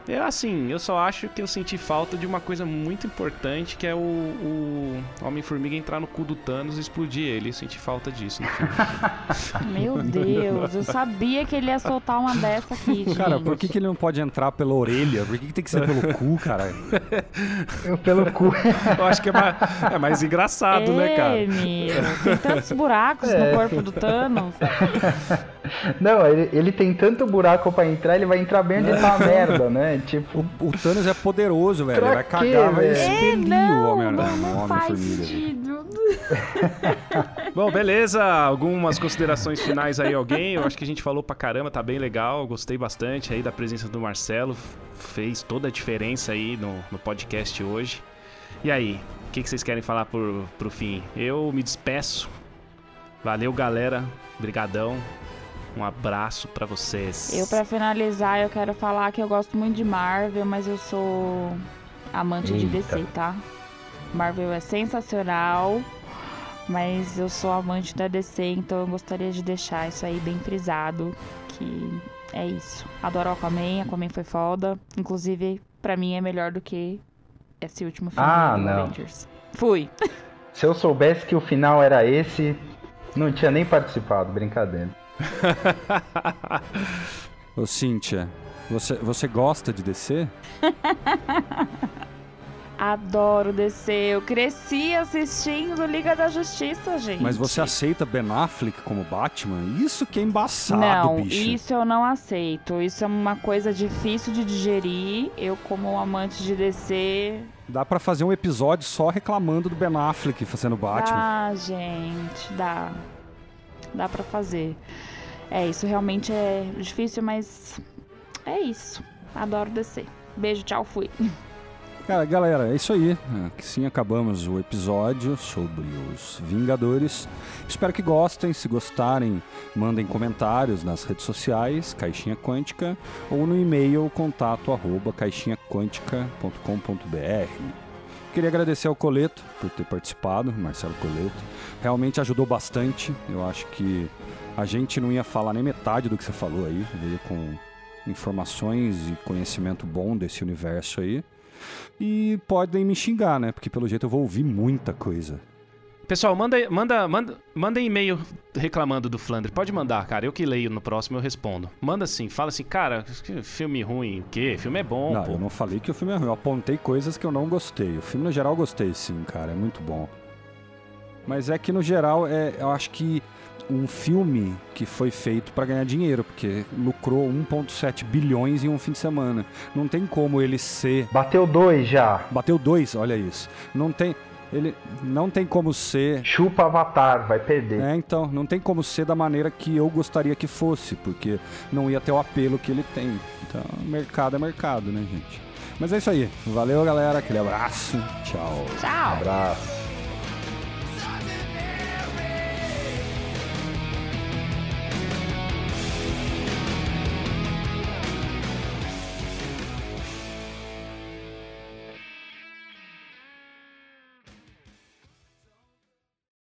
É assim, eu só acho que eu senti falta de uma coisa muito importante, que é o, o Homem-Formiga entrar no cu do Thanos e explodir ele. Eu senti falta disso no filme. Meu Deus, eu sabia que ele ia soltar uma dessa aqui, gente. Cara, por que, que ele não pode entrar pela orelha? Por que, que tem que ser pelo cu, cara? que pelo cu. eu acho que é mais, é mais engraçado, né, cara? É, meu, tem tantos buracos É. no corpo do Thanos. Não, ele, ele tem tanto buraco pra entrar, ele vai entrar bem onde tá a merda, né? Tipo, O Thanos é poderoso, velho. Pra Ele vai quê, cagar, vai velho? expelir o não, Homem-Aranha. não, o não faz Homem-Formiga. sentido. Bom, beleza. Algumas considerações finais aí, alguém? Eu acho que a gente falou pra caramba, tá bem legal. Gostei bastante aí da presença do Marcelo. Fez toda a diferença aí no, no podcast hoje. E aí, o que, que vocês querem falar por, pro fim? Eu me despeço. Valeu, galera. Brigadão. Um abraço pra vocês. Eu, pra finalizar, eu quero falar que eu gosto muito de Marvel, mas eu sou amante de Eita. DC, tá? Marvel é sensacional, mas eu sou amante da DC, então eu gostaria de deixar isso aí bem frisado, que é isso. Adoro Aquaman, Aquaman foi foda. Inclusive, pra mim é melhor do que esse último filme Ah, do não. Avengers. Fui. se eu soubesse que o final era esse, não tinha nem participado, brincadeira. Ô, Cíntia, você, você gosta de DC? Adoro DC. Eu cresci assistindo Liga da Justiça, gente. Mas você aceita Ben Affleck como Batman? Isso que é embaçado, Não, bicho. isso eu não aceito. Isso é uma coisa difícil de digerir. Eu, como amante de DC. Dá pra fazer um episódio só reclamando do Ben Affleck fazendo Batman. Ah, gente, dá. Dá pra fazer. É, isso realmente é difícil, mas é isso. Adoro DC. Beijo, tchau, fui. Cara, galera, é isso aí. Assim acabamos o episódio sobre os Vingadores. Espero que gostem. Se gostarem, mandem comentários nas redes sociais, Caixinha Quântica, ou no e-mail contato arroba caixinhaquântica.com.br. Queria agradecer ao Coleto por ter participado, Marcelo Coleto. Realmente ajudou bastante. Eu acho que a gente não ia falar nem metade do que você falou aí. Veio com informações e conhecimento bom desse universo aí. E podem me xingar, né? Porque pelo jeito eu vou ouvir muita coisa. Pessoal, manda, manda, manda, manda e-mail reclamando do Flandre. Pode mandar, cara. Eu que leio no próximo, eu respondo. Manda assim, fala assim, cara, filme ruim, o quê? Filme é bom, não, pô. eu não falei que o filme é ruim. Eu apontei coisas que eu não gostei. O filme, no geral, eu gostei, sim, cara. É muito bom. Mas é que, no geral, é, eu acho que um filme que foi feito pra ganhar dinheiro, porque lucrou 1,7 bilhões em um fim de semana. Não tem como ele ser. Bateu dois já. Bateu dois, olha isso. Não tem. Ele não tem como ser. Chupa Avatar, vai perder. É, então, não tem como ser da maneira que eu gostaria que fosse, porque não ia ter o apelo que ele tem. Então, mercado é mercado, né, gente? Mas é isso aí. Valeu, galera. Aquele abraço. Tchau. Tchau. Abraço.